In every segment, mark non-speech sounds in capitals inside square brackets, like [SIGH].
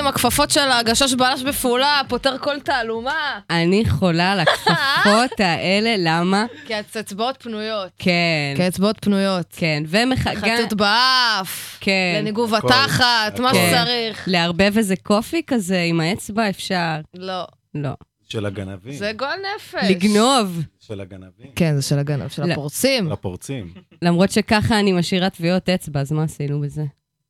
רואה את טליה בת עם הכפפות של הגשש בלש בפעולה, פותר כל תעלומה. אני חולה על הכפפות [LAUGHS] האלה, למה? כי האצבעות פנויות. כן, כי האצבעות פנויות. כן, ומח... גם- חטוט באף. כן. לניגוב התחת, מה. שצריך. לערבב איזה קופי כזה עם האצבע אפשר. לא. לא. של הגנבים. זה גועל נפש. לגנוב. של הגנבים. כן, זה של הגנב, של לא. הפורצים. הפורצים. למרות שככה אני משאירה טביעות אצבע, אז מה עשינו בזה?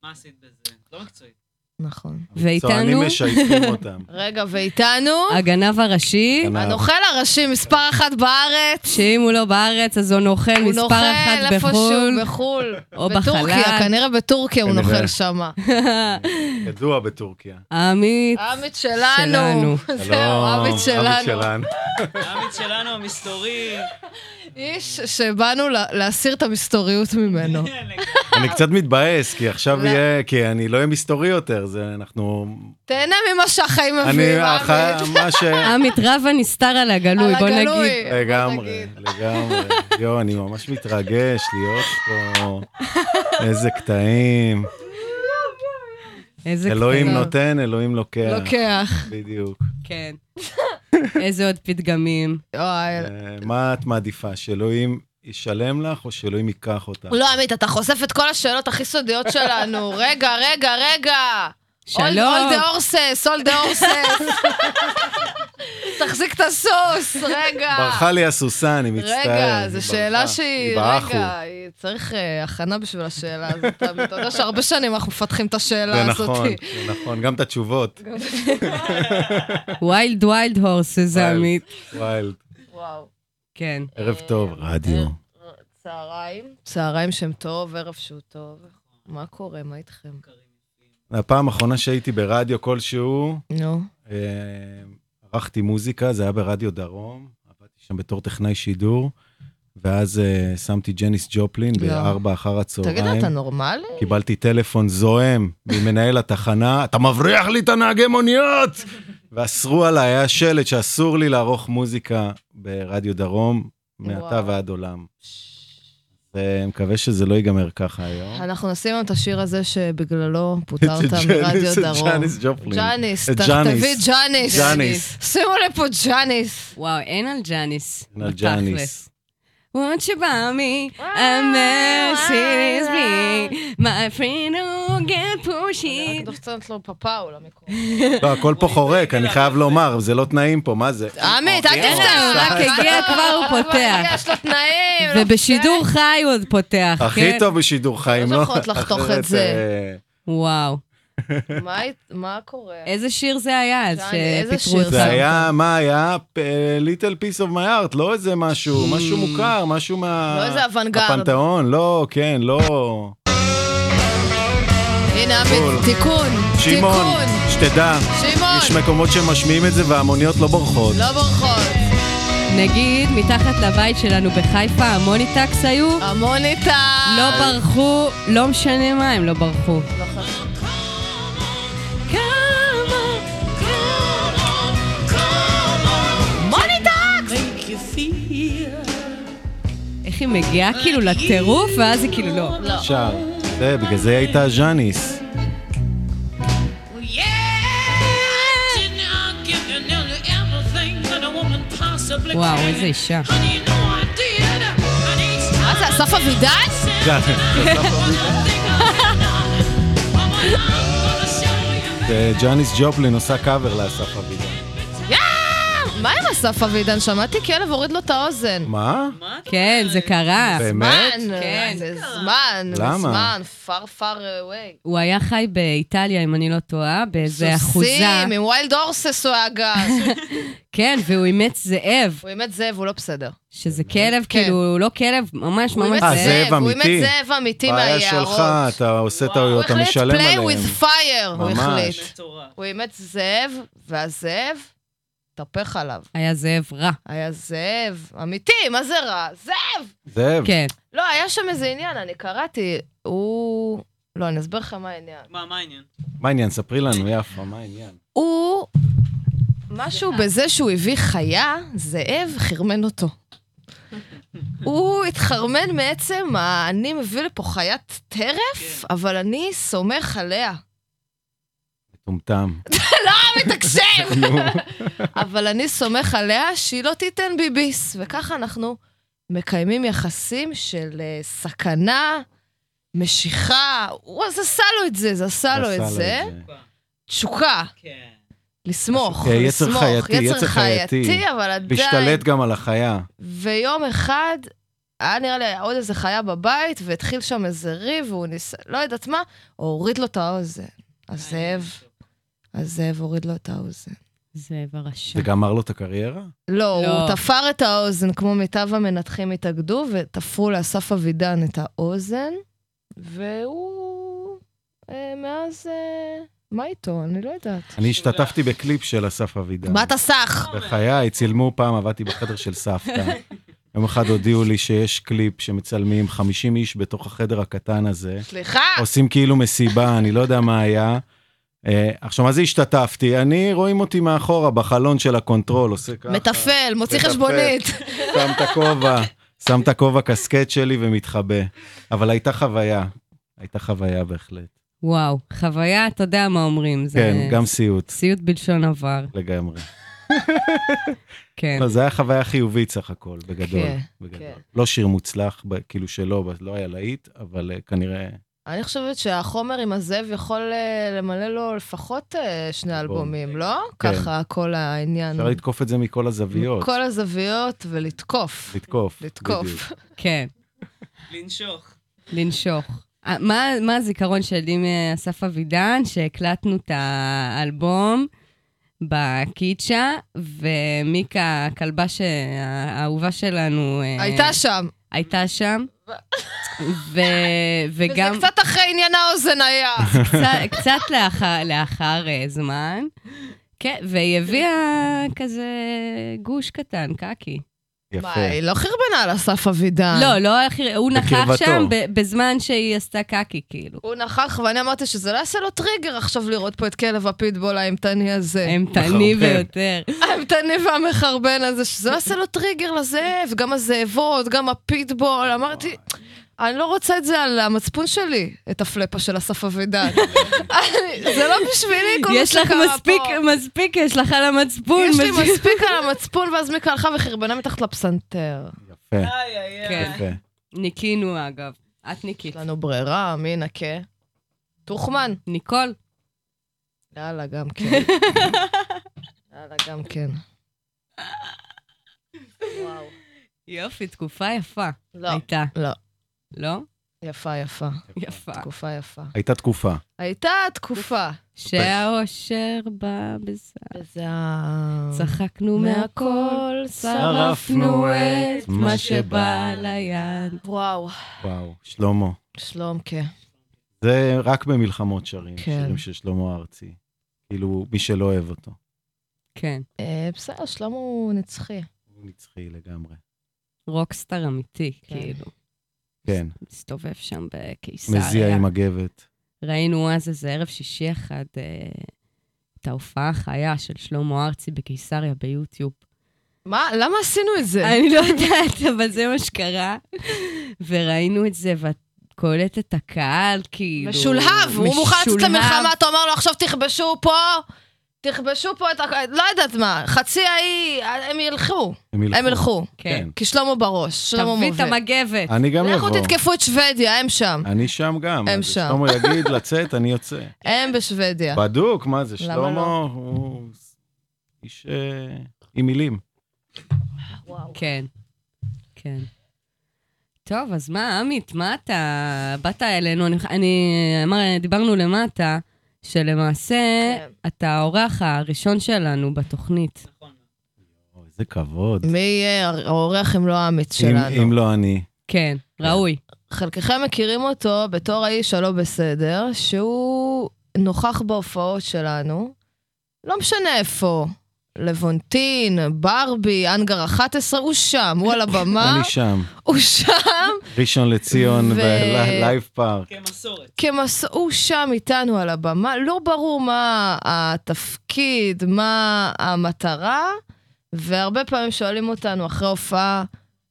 מה עשית בזה? לא מקצועית. נכון. ואיתנו משייפים אותם. [LAUGHS] רגע, ואיתנו, הגנב הראשי. הנוכל הראשי מספר אחת בארץ. שאם הוא לא בארץ אז הוא נוכל הוא מספר נוכל אחת איפשהו בחו"ל. בחו"ל. [LAUGHS] או בטורקיה, בחלל. כנראה בטורקיה הוא. נוכל שמה. [LAUGHS] ידוע בטורקיה. עמית, עמית שלנו. שלנו. זהו, עמית שלנו. שלנו. העמית שלנו, המסתורי. איש שבאנו לה- להסיר את המסתוריות ממנו. אני קצת מתבאס, כי עכשיו. יהיה, כי אני לא אהיה מסתורי יותר, זה אנחנו... תהנה ממה שהחיים אני, מביאים, עמית. מה ש... עמית רב הנסתר על הגלוי, על בוא הגלוי. נגיד. בוא לגמרי, נגיד. לגמרי. יואו, אני ממש מתרגש להיות פה. איזה קטעים. איזה אלוהים קטעים. נותן, אלוהים לוקח. לוקח. בדיוק. כן. [LAUGHS] איזה עוד פתגמים. אה, מה את מעדיפה, שאלוהים ישלם לך, או שאלוהים ייקח אותך? לא, עמית, אתה חושף את כל השאלות הכי סודיות שלנו. [LAUGHS] רגע, רגע, רגע. שלום. אול דה אורסס, אול דה אורסס. תחזיק את הסוס, רגע. ברחה לי הסוסה, אני מצטער. רגע, זו. שאלה שהיא, היא באחו. רגע, היא- צריך אה, הכנה בשביל השאלה הזאת. אתה יודע שהרבה שנים אנחנו מפתחים את זה השאלה הזאת. נכון, זה נכון, גם את התשובות. ויילד ויילד הורסס, ויילד. עמית. ויילד. וואו. כן. ערב טוב, רדיו. צהריים. צהריים שהם טוב, ערב שהוא טוב. מה קורה? מה איתכם? הפעם האחרונה שהייתי ברדיו כלשהו, נו. אה, ערכתי מוזיקה, זה היה ברדיו דרום, עבדתי שם בתור טכנאי שידור, ואז אה, שמתי ג'ניס ג'ופלין לא. בארבע אחר הצהריים. תגיד, אתה נורמלי? קיבלתי טלפון זועם ממנהל התחנה, אתה מבריח לי את הנהגי מוניות! ואסרו עליי, היה שלט שאסור לי לערוך מוזיקה ברדיו דרום, מעתה. ועד עולם. ואני מקווה שזה לא ייגמר ככה היום. אנחנו נשים את השיר הזה שבגללו [LAUGHS] פוטרת מרדיו דרום. ג'ניס ג'ופלין. ג'אניס, תכתבי ג'אניס. ג'אניס. שימו לי פה ג'אניס. וואו, אין על ג'אניס. אין על. ג'אניס. Won't you buy me a Mercedes me? My friend who get רק pushy. דופצת לו פפאו למיקרופון. לא, הכל פה חורק, אני חייב לומר, זה לא תנאים פה, מה זה? עמית, אל הנה, תפתח. רק הגיע, כבר הוא פותח. יש לו תנאים. לא ובשידור חי הוא עוד פותח, הכי כן? טוב בשידור חיים, לא לא? זוכרת לחתוך את זה. אה, וואו. מה קורה? איזה שיר זה היה אז שפיטרו אותך? זה? זה היה, מה היה? ליטל פיס אוף מי ארט, לא איזה משהו, משהו מוכר, משהו מה... לא איזה אוונגרד. הפנתיאון, לא, כן, לא... הנה עמית, בול. תיקון. שמעון, תיקון. שתדע, שמעון. יש מקומות שמשמיעים את זה והמוניות לא בורחות. לא בורחות. נגיד, מתחת לבית שלנו בחיפה, המוניטקס היו, המוניטה. לא ברחו, לא משנה מה, הם לא ברחו. לא חשוב. איך היא מגיעה כאילו לטירוף, ואז היא כאילו לא. לא. אפשר. זה, בגלל זה הייתה ז'אניס. וואו, איזה אישה. מה זה, אסף אבידן? [LAUGHS] ג'אניס ג'ופלין עושה קאבר לאסף אבידן. מה עם אסף אבידן? שמעתי כלב הוריד לו את האוזן. מה? כן? זה קרה. באמת? זמן, כן. זה זמן, למה? זמן, far far away. הוא היה חי באיטליה, אם אני לא טועה, באיזה אחוזה. סוסים, עם ויילד הורסס הוא היה גז. [LAUGHS] כן, והוא אימץ זאב, הוא אימץ זאב, הוא לא בסדר. שזה כלב, כן. כאילו, לא כלב, ממש הוא ממש אה, זאב. הוא אמיתי? אימץ זאב אמיתי בעיה מהיערות. שלך, אתה עושה הוא טעויות, אתה החליט משלם play עליהם. with fire, הוא. החליט. הוא אימץ זאב, והזאב, התהפך עליו. היה זאב רע. היה זאב, אמיתי, מה זה רע? זאב! זאב. כן. לא, היה שם איזה עניין, אני קראתי, הוא... לא, אני אסביר לך מה העניין. מה, מה העניין? מה העניין? ספרי לנו, יפה, מה העניין? הוא... משהו בזה שהוא הביא חיה, זאב חרמן אותו. הוא התחרמן מעצם, אני מביא לפה חיית טרף, אבל אני סומך עליה. מטומטם. [LAUGHS] מתקשב! נו. [LAUGHS] אבל אני סומך עליה שהיא לא תיתן בי ביס. וככה אנחנו מקיימים יחסים של אה, סכנה, משיכה. הוא אז עשה לו את זה, זה עשה לו את זה. תשוקה, כן. לסמוך, יצר לסמוך. חייתי, יצר חייתי. אבל עדיין... להשתלט גם על החיה. ויום אחד, היה נראה לי עוד איזה חיה בבית, והתחיל שם איזה ריב, והוא ניסה, לא יודעת מה, הוריד לו את האוזן. הזאב, הזאב הוריד לו את האוזן. זאב הרשע. זה גמר לו את הקריירה? לא, לא. הוא תפר את האוזן, כמו מיטב המנתחים התאגדו, ותפרו לאסף אבידן את האוזן, והוא... אה, מאז... אה, מה איתו? אני לא יודעת. אני השתתפתי בקליפ של אסף אבידן. מה אתה סח? בחיי, צילמו פעם, עבדתי בחדר של סבתא. יום אחד הודיעו לי שיש קליפ שמצלמים 50 איש בתוך החדר הקטן הזה. סליחה? עושים כאילו מסיבה, אני לא יודע מה היה. אה, עכשיו, מה זה השתתפתי? אני, רואים אותי מאחורה בחלון של ה control, עושה ככה. מתפעל, מוציא. חשבונית. שם את הכובע, שם את הכובע קסקט שלי ומתחבא. אבל הייתה חוויה, הייתה חוויה בהחלט. וואו, חוויה, אתה יודע מה אומרים. זה כן, גם סיוט, סיוט בלשון עבר, לגמרי. כן. לא, זה היה חוויה חיובית סך הכל, בגדול. כן, בגדול. כן. לא שיר מוצלח, כאילו שלא, לא היה להיט, אבל אה, כנראה... אני חושבת שהחומר עם הזאב יכול אה, למלא לו לפחות אה, שני אלבומים, לא? כן. ככה כל העניין. אפשר לתקוף את זה מכל הזוויות. מכל הזוויות ולתקוף. לתקוף. לתקוף. [LAUGHS] כן, לנשוך. לנשוך. אה, מה, מה הזיכרון שלי מאסף אבידן, שהקלטנו את האלבום בקיצ'ה, ומיקה, הכלבה האהובה שלנו, הייתה שם. הייתה שם, ו, וגם וזה קצת אחרי עניין האוזן היה. קצת, קצת לאחר, לאחר אה, זמן, כן, והיא הביאה כזה גוש קטן, קקי. יפה. מה, היא לא חרבנה על אסף אבידן. לא, לא, הכי- הוא נכח. שם ב- בזמן שהיא עשתה קקי, כאילו. הוא נכח, ואני אמרתי שזה לא יעשה לו טריגר עכשיו לראות פה את כלב הפיטבול האימתני הזה. אימתני מחרבן. ביותר. האימתני והמחרבן הזה, שזה לא יעשה לו טריגר לזאב, גם הזאבות, גם הפיטבול. אמרתי, אני לא רוצה את זה על המצפון שלי, את הפלאפה של אסף אבידן. [LAUGHS] זה לא בשבילי כל מה יש לך שקרה מספיק, פה. מספיק, יש לך על המצפון. יש לי מספיק. על [LAUGHS] המצפון, ואז מיקה הלכה וחרבנה מתחת לפסנתר. יפה. כן. ניקינו, אגב. את ניקית. יש לנו ברירה, מי ינקה? טוחמן. ניקול? יאללה, גם כן. [LAUGHS] יאללה, גם כן. וואו. יופי, תקופה יפה. לא, הייתה. לא. לא? יפה, יפה. יפה. תקופה יפה. הייתה תקופה. הייתה תקופה. שהאושר בא ה... צחקנו מהכל, שרפנו את מה שבא ליד. וואו, וואו, שלמה. שלום, כן. זה רק במלחמות שרים, כן. שירים של שלמה ארצי. כאילו, מי שלא אוהב אותו. כן, אה, בסדר, שלמה הוא נצחי. הוא נצחי לגמרי. רוקסטאר אמיתי, כן. כאילו. כן, מסתובב שם בקיסריה. מזיע עם הגבת. ראינו אז איזה ערב שישי אחד, אה, את ההופעה החיה של שלמה ארצי בקיסריה ביוטיוב. מה? למה עשינו את זה? אני לא יודעת, אבל זה מה שקרה. וראינו את זה, ואת קולטת את הקהל, כאילו... משולהב, הוא מוכן לצאת. למלחמה, אתה אומר לו, עכשיו תכבשו פה, תכבשו פה את ה... לא יודעת מה, חצי האי, הם ילכו. הם ילכו. הם ילכו. כן. כי שלמה בראש, שלמה תביא את מוביל. המגבת. אני גם לכו אבוא. תתקפו את שוודיה, הם שם. אני שם גם. הם שם. שלמה יגיד לצאת, אני יוצא. [LAUGHS] הם בשוודיה. בדוק, מה זה, למה שלמה לא? הוא איש אה, עם מילים. כן, כן. טוב, אז מה, עמית, מה אתה... באת אלינו, אני... אני אמר, דיברנו למטה, שלמעשה כן. אתה האורח הראשון שלנו בתוכנית. נכון. אוי, איזה כבוד. מי יהיה האורח אם לא האמיץ אם- שלנו? אם לא אני. כן, ראוי. חלקכם מכירים אותו בתור האיש הלא בסדר, שהוא נוכח בהופעות שלנו, לא משנה איפה, לבונטין, ברבי, אנגר 11, הוא שם, הוא על הבמה, [LAUGHS] אני שם. הוא שם, ראשון לציון ולייב פארק. כמסורת. כמס... הוא שם איתנו על הבמה, לא ברור מה התפקיד, מה המטרה, והרבה פעמים שואלים אותנו אחרי הופעה,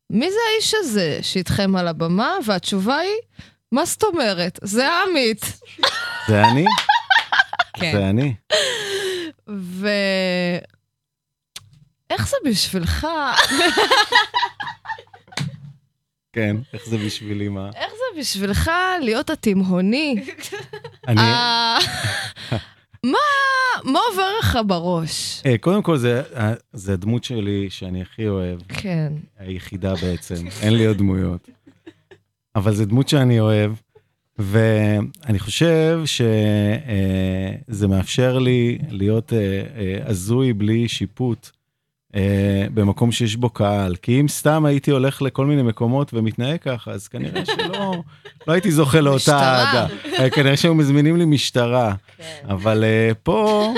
מי זה האיש הזה שאיתכם על הבמה? והתשובה היא, מה זאת אומרת? זה עמית. זה אני? [LAUGHS] כן. זה אני. ו... איך זה בשבילך? כן, איך זה בשבילי, מה? איך זה בשבילך להיות התימהוני? אני... ה- מה, מה עובר לך בראש? אה, קודם כל, זה- אה, זה הדמות שלי שאני הכי אוהב. כן. היחידה בעצם, אין לי עוד דמויות. אבל זו דמות שאני אוהב, ואני חושב שזה מאפשר לי להיות אה, אה, הזוי בלי שיפוט אה, במקום שיש בו קהל. כי אם סתם הייתי הולך לכל מיני מקומות ומתנהג ככה, אז כנראה [LAUGHS] שלא לא הייתי זוכה לאותה. אהדה. אה, כנראה שהיו מזמינים לי משטרה. אבל אה, פה,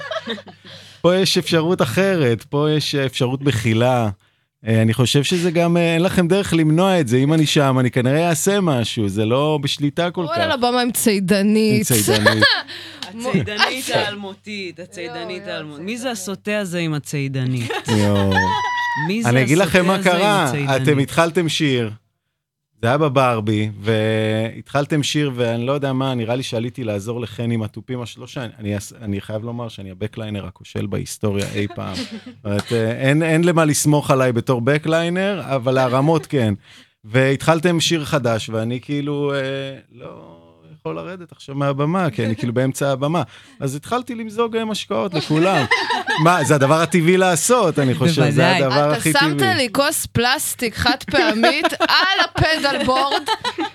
[LAUGHS] פה יש אפשרות אחרת, פה יש אפשרות בחילה. אה, אני חושב שזה גם, אה, אין לכם דרך למנוע את זה. אם אני שם, אני כנראה אעשה משהו, זה לא בשליטה כל כך. לבמה עם צידנית. עם צידנית. [LAUGHS] הצידנית האלמותית, הצידנית האלמותית. מי זה הסוטה הזה עם הצידנית? יואו. [LAUGHS] מי זה אני אגיד לכם מה קרה? אתם התחלתם שיר, זה היה בברבי, והתחלתם שיר, ואני לא יודע מה, נראה לי שעליתי לעזור לחן עם התופים השלושה, אני, אני חייב לומר שאני ה backliner הכושל בהיסטוריה אי פעם. [LAUGHS] זאת אה, אין, אין למה לסמוך עליי בתור backliner, אבל הרמות כן. והתחלתם שיר חדש, ואני כאילו אה, לא יכול לרדת עכשיו מהבמה, כי אני [LAUGHS] כאילו באמצע הבמה. אז התחלתי למזוג אה, משקאות לכולם. [LAUGHS] מה, זה הדבר הטבעי לעשות, אני חושב, זה. הדבר אתה הכי טבעי. שמת לי כוס פלסטיק חד פעמית [LAUGHS] על הפדלבורד,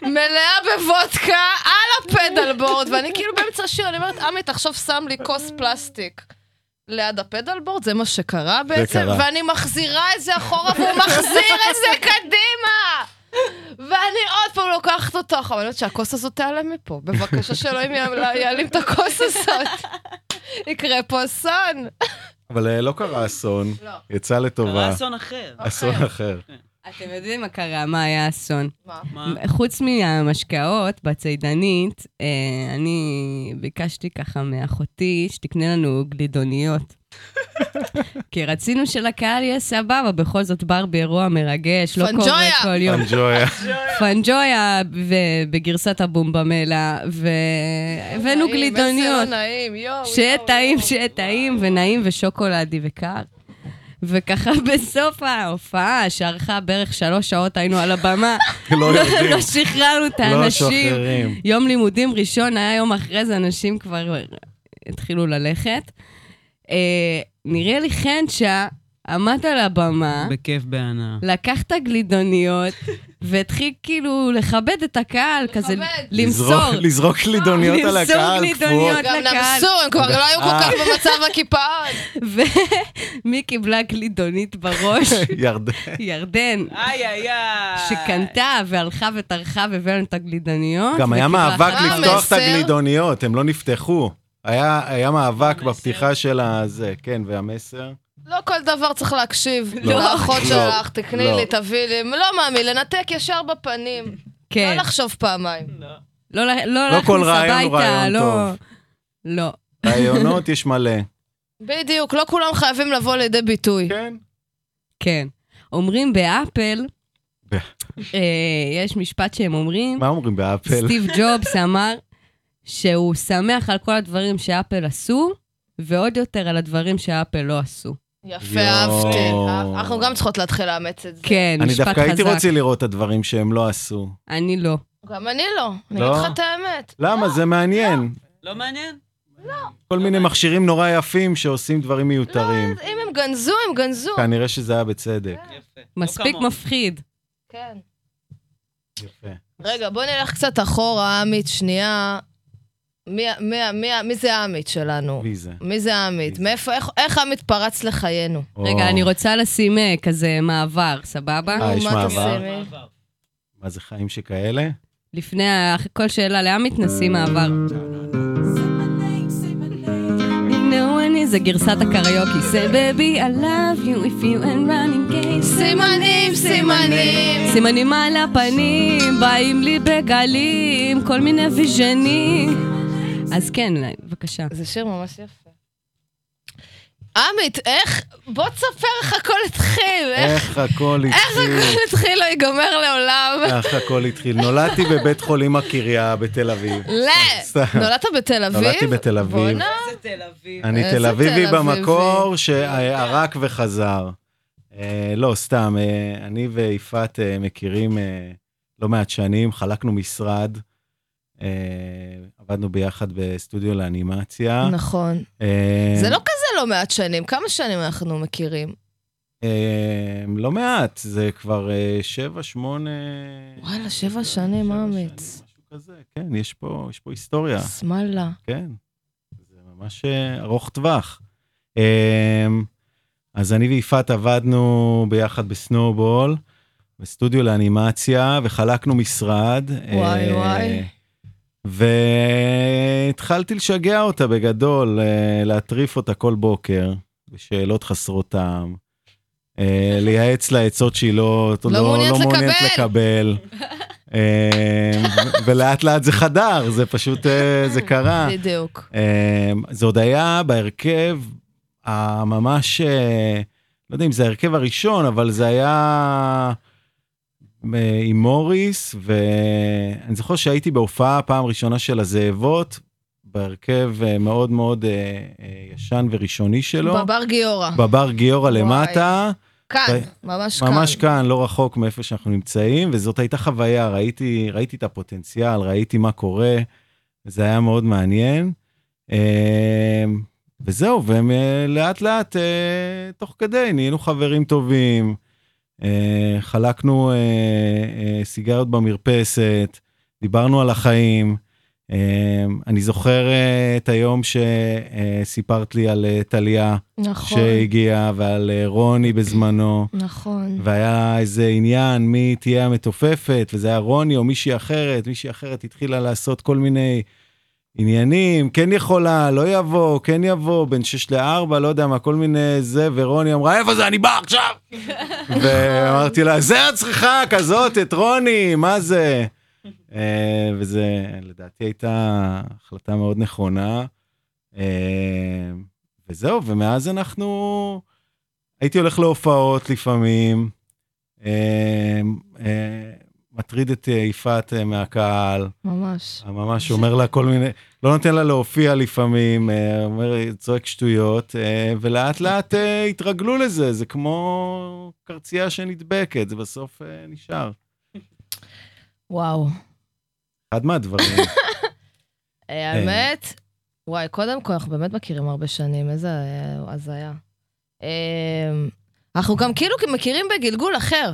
מלאה בוודקה על הפדלבורד, ואני כאילו באמצע השיר, אני אומרת, עמית, עכשיו שם לי כוס פלסטיק. ליד הפדלבורד, זה מה שקרה בעצם, קרה. ואני מחזירה את זה אחורה והוא מחזיר את זה קדימה! ואני לוקחת אותו אחורה, אני יודעת שהכוס הזאת תיעלם מפה. בבקשה שאלוהים יעל- יעלים את הכוס הזאת. יקרה פה אסון. אבל אה, לא קרה אסון, לא. יצא קרה לטובה. אסון אחר. אסון אחר. אתם יודעים מה קרה, מה היה אסון. מה? חוץ מהמשקאות בצידנית, אה, אני ביקשתי ככה מאחותי שתקנה לנו גלידוניות. [LAUGHS] כי רצינו שלקהל יהיה סבבה, בכל זאת ברבי אירוע מרגש, לא קורה! כל יום. פנג'ויה. [LAUGHS] פנג'ויה בגרסת הבומבמלה, והבאנו גלידוניות. איזה לא נעים, יואו. שיהיה טעים. שיהיה טעים ונעים ושוקולדי וקר. וככה [LAUGHS] בסוף ההופעה, שארכה בערך שלוש שעות, היינו על הבמה, [LAUGHS] לא יורדים. לא שחררנו את לא האנשים. יום לימודים ראשון, היה יום אחרי זה, אנשים כבר התחילו ללכת. אה, נראה לי חנצ'ה עמד על הבמה, בכיף בהנאה. לקח את הגלידוניות, [LAUGHS] והתחיל כאילו לכבד את הקהל, כזה. למסור. לזרוק- גלידוניות [LAUGHS] על למסור הקהל גלידוניות. קפואות. גם לקהל. נמסו, הם כבר לא היו כל כך במצב הקיפאון. [LAUGHS] ומי קיבלה גלידונית בראש? ירדן. ירדן, איי, איי, איי. שקנתה והלכה וטרחה והביאה לנו את הגלידוניות. גם היה מאבק. לפתוח את המסר? הגלידוניות, הם לא נפתחו. היה מאבק המסר? בפתיחה של הזה, כן, והמסר? לא כל דבר צריך להקשיב. לא. לאחות לא. שלך, תקני לא. לי, תביאי לי. לא מאמין, לנתק ישר בפנים. לא כן, לחשוב פעמיים. לא. לא לא לא להכניס רעיון הוא הביתה, רעיון לא. טוב. לא. רעיונות יש מלא. בדיוק, לא כולם חייבים לבוא לידי ביטוי. כן. כן. אומרים באפל, אה, יש משפט שהם אומרים, מה אומרים באפל? סטיב ג'ובס אמר שהוא שמח על כל הדברים שאפל עשו, ועוד יותר על הדברים שאפל לא עשו. יפה. אהבתי. אנחנו גם צריכות להתחיל לאמץ את זה. כן, אני משפט דווקא הייתי חזק. רוצה לראות את הדברים שהם לא עשו. אני לא. גם אני לא. אני לא? אגיד לך את האמת. למה? זה מעניין. לא מעניין? כל מיני מכשירים נורא יפים שעושים דברים מיותרים. לא, אם הם גנזו, הם גנזו. כנראה שזה היה בצדק. יפה. מספיק לא. מפחיד. כן. יפה. רגע, בוא נלך קצת אחורה, עמית, שנייה. מי, מי, מי, מי זה עמית שלנו? מי זה? מי זה עמית? מי זה? מאיפה, איך, איך עמית פרץ לחיינו? רגע, או, אני רוצה לשים אה, כזה מעבר, סבבה? אה, יש מה מעבר? מה זה חיים שכאלה? לפני כל שאלה לעמית נשים מעבר. Know אני, זה גרסת הקריוקי. say baby I love you if you ain't running gay. סימנים, סימנים. סימנים על הפנים, באים לי בגלים, כל מיני ויז'נים. אז כן, בבקשה. זה שיר ממש יפה. עמית, איך... בוא תספר איך הכל התחיל. איך איך הכל איך התחיל. הכל התחיל לא ייגמר לעולם. איך הכל התחיל. נולדתי בבית חולים הקריה בתל אביב. לא. נולדת בתל אביב? נולדתי בתל אביב. בואנה. זה תל אביב. אני איזה תל אביבי. במקור שערק וחזר. אה, לא, סתם, אה, אני ויפעת אה, מכירים אה, לא מעט שנים, חלקנו משרד, אה, עבדנו ביחד בסטודיו לאנימציה. נכון. אה, זה לא כזה לא מעט שנים. כמה שנים אנחנו מכירים? אה, לא מעט, זה כבר אה, שבע, שמונה... וואלה, שבע שנים. שנים, משהו כזה, כן, יש פה, יש פה היסטוריה. סמאללה. כן, זה ממש אה, ארוך טווח. אה, אז אני ויפעת עבדנו ביחד בסנואובול, בסטודיו לאנימציה, וחלקנו משרד. וואי, אה, וואי. והתחלתי לשגע אותה בגדול, אה, להטריף אותה כל בוקר, בשאלות חסרות טעם. אה, לייעץ לה עצות שהיא לא, לא מעוניינת מעוניינת לקבל. אה, ולאט לאט זה חדר, זה פשוט, זה קרה. בדיוק. זה עוד היה בהרכב הממש, לא יודע אם זה ההרכב הראשון, אבל זה היה עם מוריס, ואני זוכר שהייתי בהופעה פעם ראשונה של הזאבות, בהרכב אה, מאוד מאוד אה, אה, ישן וראשוני שלו, בבר גיורא. בבר גיורא למטה. כאן, ו- ממש כאן. ממש כאן, לא רחוק מאיפה שאנחנו נמצאים, וזאת הייתה חוויה, ראיתי, ראיתי את הפוטנציאל, ראיתי מה קורה, זה היה מאוד מעניין. אה, וזהו, ולאט לאט, אה, תוך כדי, נהיינו חברים טובים, אה, חלקנו אה, אה, סיגריות במרפסת, דיברנו על החיים. אה, אני זוכר אה, את היום שסיפרת לי על אה, טליה נכון, שהגיעה, ועל אה, רוני בזמנו. נכון. והיה איזה עניין מי תהיה המתופפת, וזה היה רוני או מישהי אחרת, מישהי אחרת התחילה לעשות כל מיני עניינים, כן יכולה, לא יבוא, כן יבוא, בין 6 ל-4, לא יודע מה, כל מיני זה, ורוני אמרה, איפה זה, אני בא עכשיו! [LAUGHS] ואמרתי לה, זה את צריכה, כזאת, את רוני, מה זה? אה, וזה, לדעתי, הייתה החלטה מאוד נכונה. אה, וזהו, ומאז אנחנו... הייתי הולך להופעות לפעמים, אה, מטריד את אה, יפעת אה, מהקהל, ממש. ממש אומר לה כל מיני, לא נותן לה להופיע לפעמים, אה, אומר, צועק שטויות, אה, ולאט לאט אה, התרגלו לזה, זה כמו קרצייה שנדבקת, זה בסוף אה, נשאר. וואו. אחד מהדברים. [LAUGHS] אה, האמת, וואי, קודם כל, אנחנו באמת מכירים הרבה שנים, איזה אה, הזיה. אה, אנחנו גם כאילו מכירים בגלגול אחר,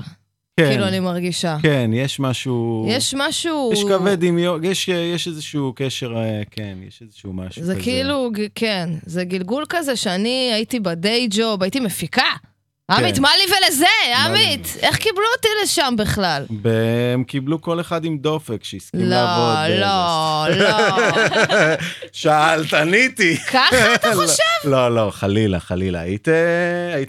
כן, כאילו אני מרגישה. כן, יש משהו... יש משהו... יש קווי דמיון, יש, יש איזשהו קשר, אה, כן, יש איזשהו משהו זה כזה. כאילו, ג- כן, זה גלגול כזה שאני הייתי בדיי ג'וב, הייתי מפיקה. עמית, מה לי ולזה? עמית, איך קיבלו אותי לשם בכלל? והם קיבלו כל אחד עם דופק שהסכים לא, לעבוד. באיזה- לא, לא. [LAUGHS] שאלת, עניתי. ככה אתה [LAUGHS] חושב? לא, לא, חלילה, חלילה. היית, אה,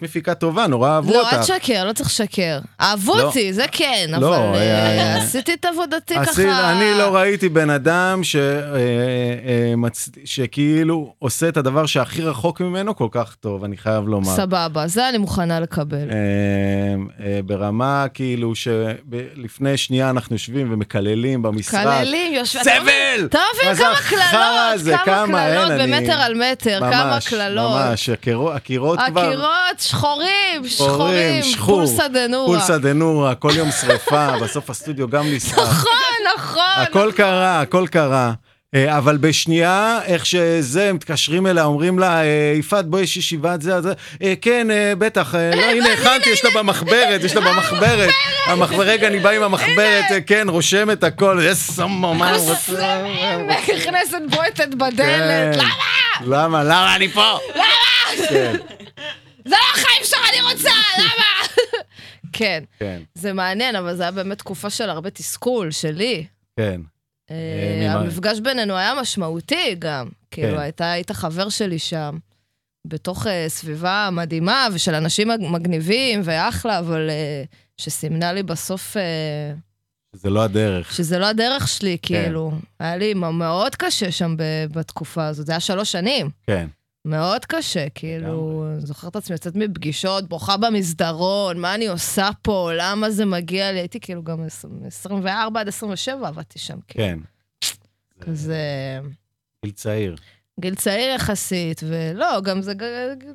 מפיקה טובה, נורא אהבו לא, אל אותך. תשקר, לא צריך לשקר. אהבו לא. אותי, זה כן, לא, אבל אה, אה, אה, עשיתי את עבודתי ככה... אני לא ראיתי בן אדם אה, אה. שכאילו עושה את הדבר שהכי רחוק ממנו כל כך טוב, אני חייב לומר. סבבה, זה אני מוכנה לקבל. אה, אה, ברמה כאילו שלפני שנייה אנחנו יושבים ומקללים במשרד. קללים, יושבים... סבל! אתה מבין כמה קללות? כמה קללות במטר על מטר, כמה ממש. קללות. קללות. ממש, הקירות כבר... הקירות שחורים, שחורים, שחור, פולסא דנורא. פולסא דנורא, כל יום שריפה, [LAUGHS] בסוף הסטודיו גם נסער. נכון, נכון. הכל קרה, הכל קרה. אה, אבל בשנייה, איך שזה, מתקשרים אליה, אומרים לה, אה, יפעת, בואי, יש ישיבת זה, זה, אה, כן, בטח, לא, הנה, הכנתי, יש לה במחברת, יש לה במחברת. המחברת, רגע, אני בא עם המחברת, כן, רושם את הכל, יש סמו, מה הוא רוצה? נכנסת בועטת כן. בדלת. למה? למה? למה אני פה? למה? כן, זה לא החיים שלך, אני רוצה, למה? [LAUGHS] כן, כן, זה מעניין, אבל זה היה באמת תקופה של הרבה תסכול, שלי. כן. אה, ממה? המפגש בינינו היה משמעותי גם. כאילו, כן. היית חבר שלי שם, בתוך אה, סביבה מדהימה ושל אנשים מג- מגניבים ואחלה, אבל אה, שסימנה לי בסוף אה, זה לא הדרך. שזה לא הדרך שלי, כן. כאילו. היה לי מאוד קשה שם בתקופה הזאת, זה היה שלוש שנים. כן, מאוד קשה, כאילו, אני זוכרת את עצמי יוצאת מפגישות, בוכה במסדרון, מה אני עושה פה, למה זה מגיע לי, הייתי כאילו גם 24 עד 27 עבדתי שם, כאילו, כן. כזה גיל צעיר. גיל צעיר יחסית, ולא, גם זה...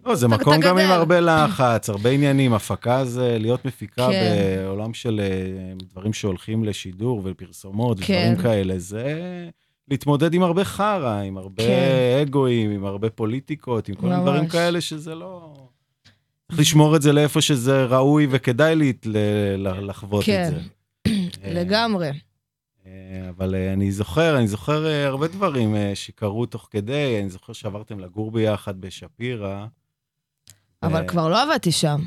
לא, זה מקום גם עם. הרבה לחץ, הרבה עניינים. הפקה זה להיות מפיקה כן. בעולם של אה, דברים שהולכים לשידור ולפרסומות כן. ודברים כאלה. זה להתמודד עם הרבה חרא, עם הרבה כן. אגואים, עם הרבה פוליטיקות, עם כל מיני ממש. דברים כאלה שזה לא... צריך לשמור את זה לאיפה שזה ראוי וכדאי לי ל- לחוות כן. את זה. אה, [CLEARS THROAT] לגמרי. אה, אבל אה, אני זוכר, אני זוכר אה, הרבה דברים שקרו תוך כדי, אני זוכר שעברתם לגור ביחד בשפירא. אבל אה, כבר לא עבדתי שם.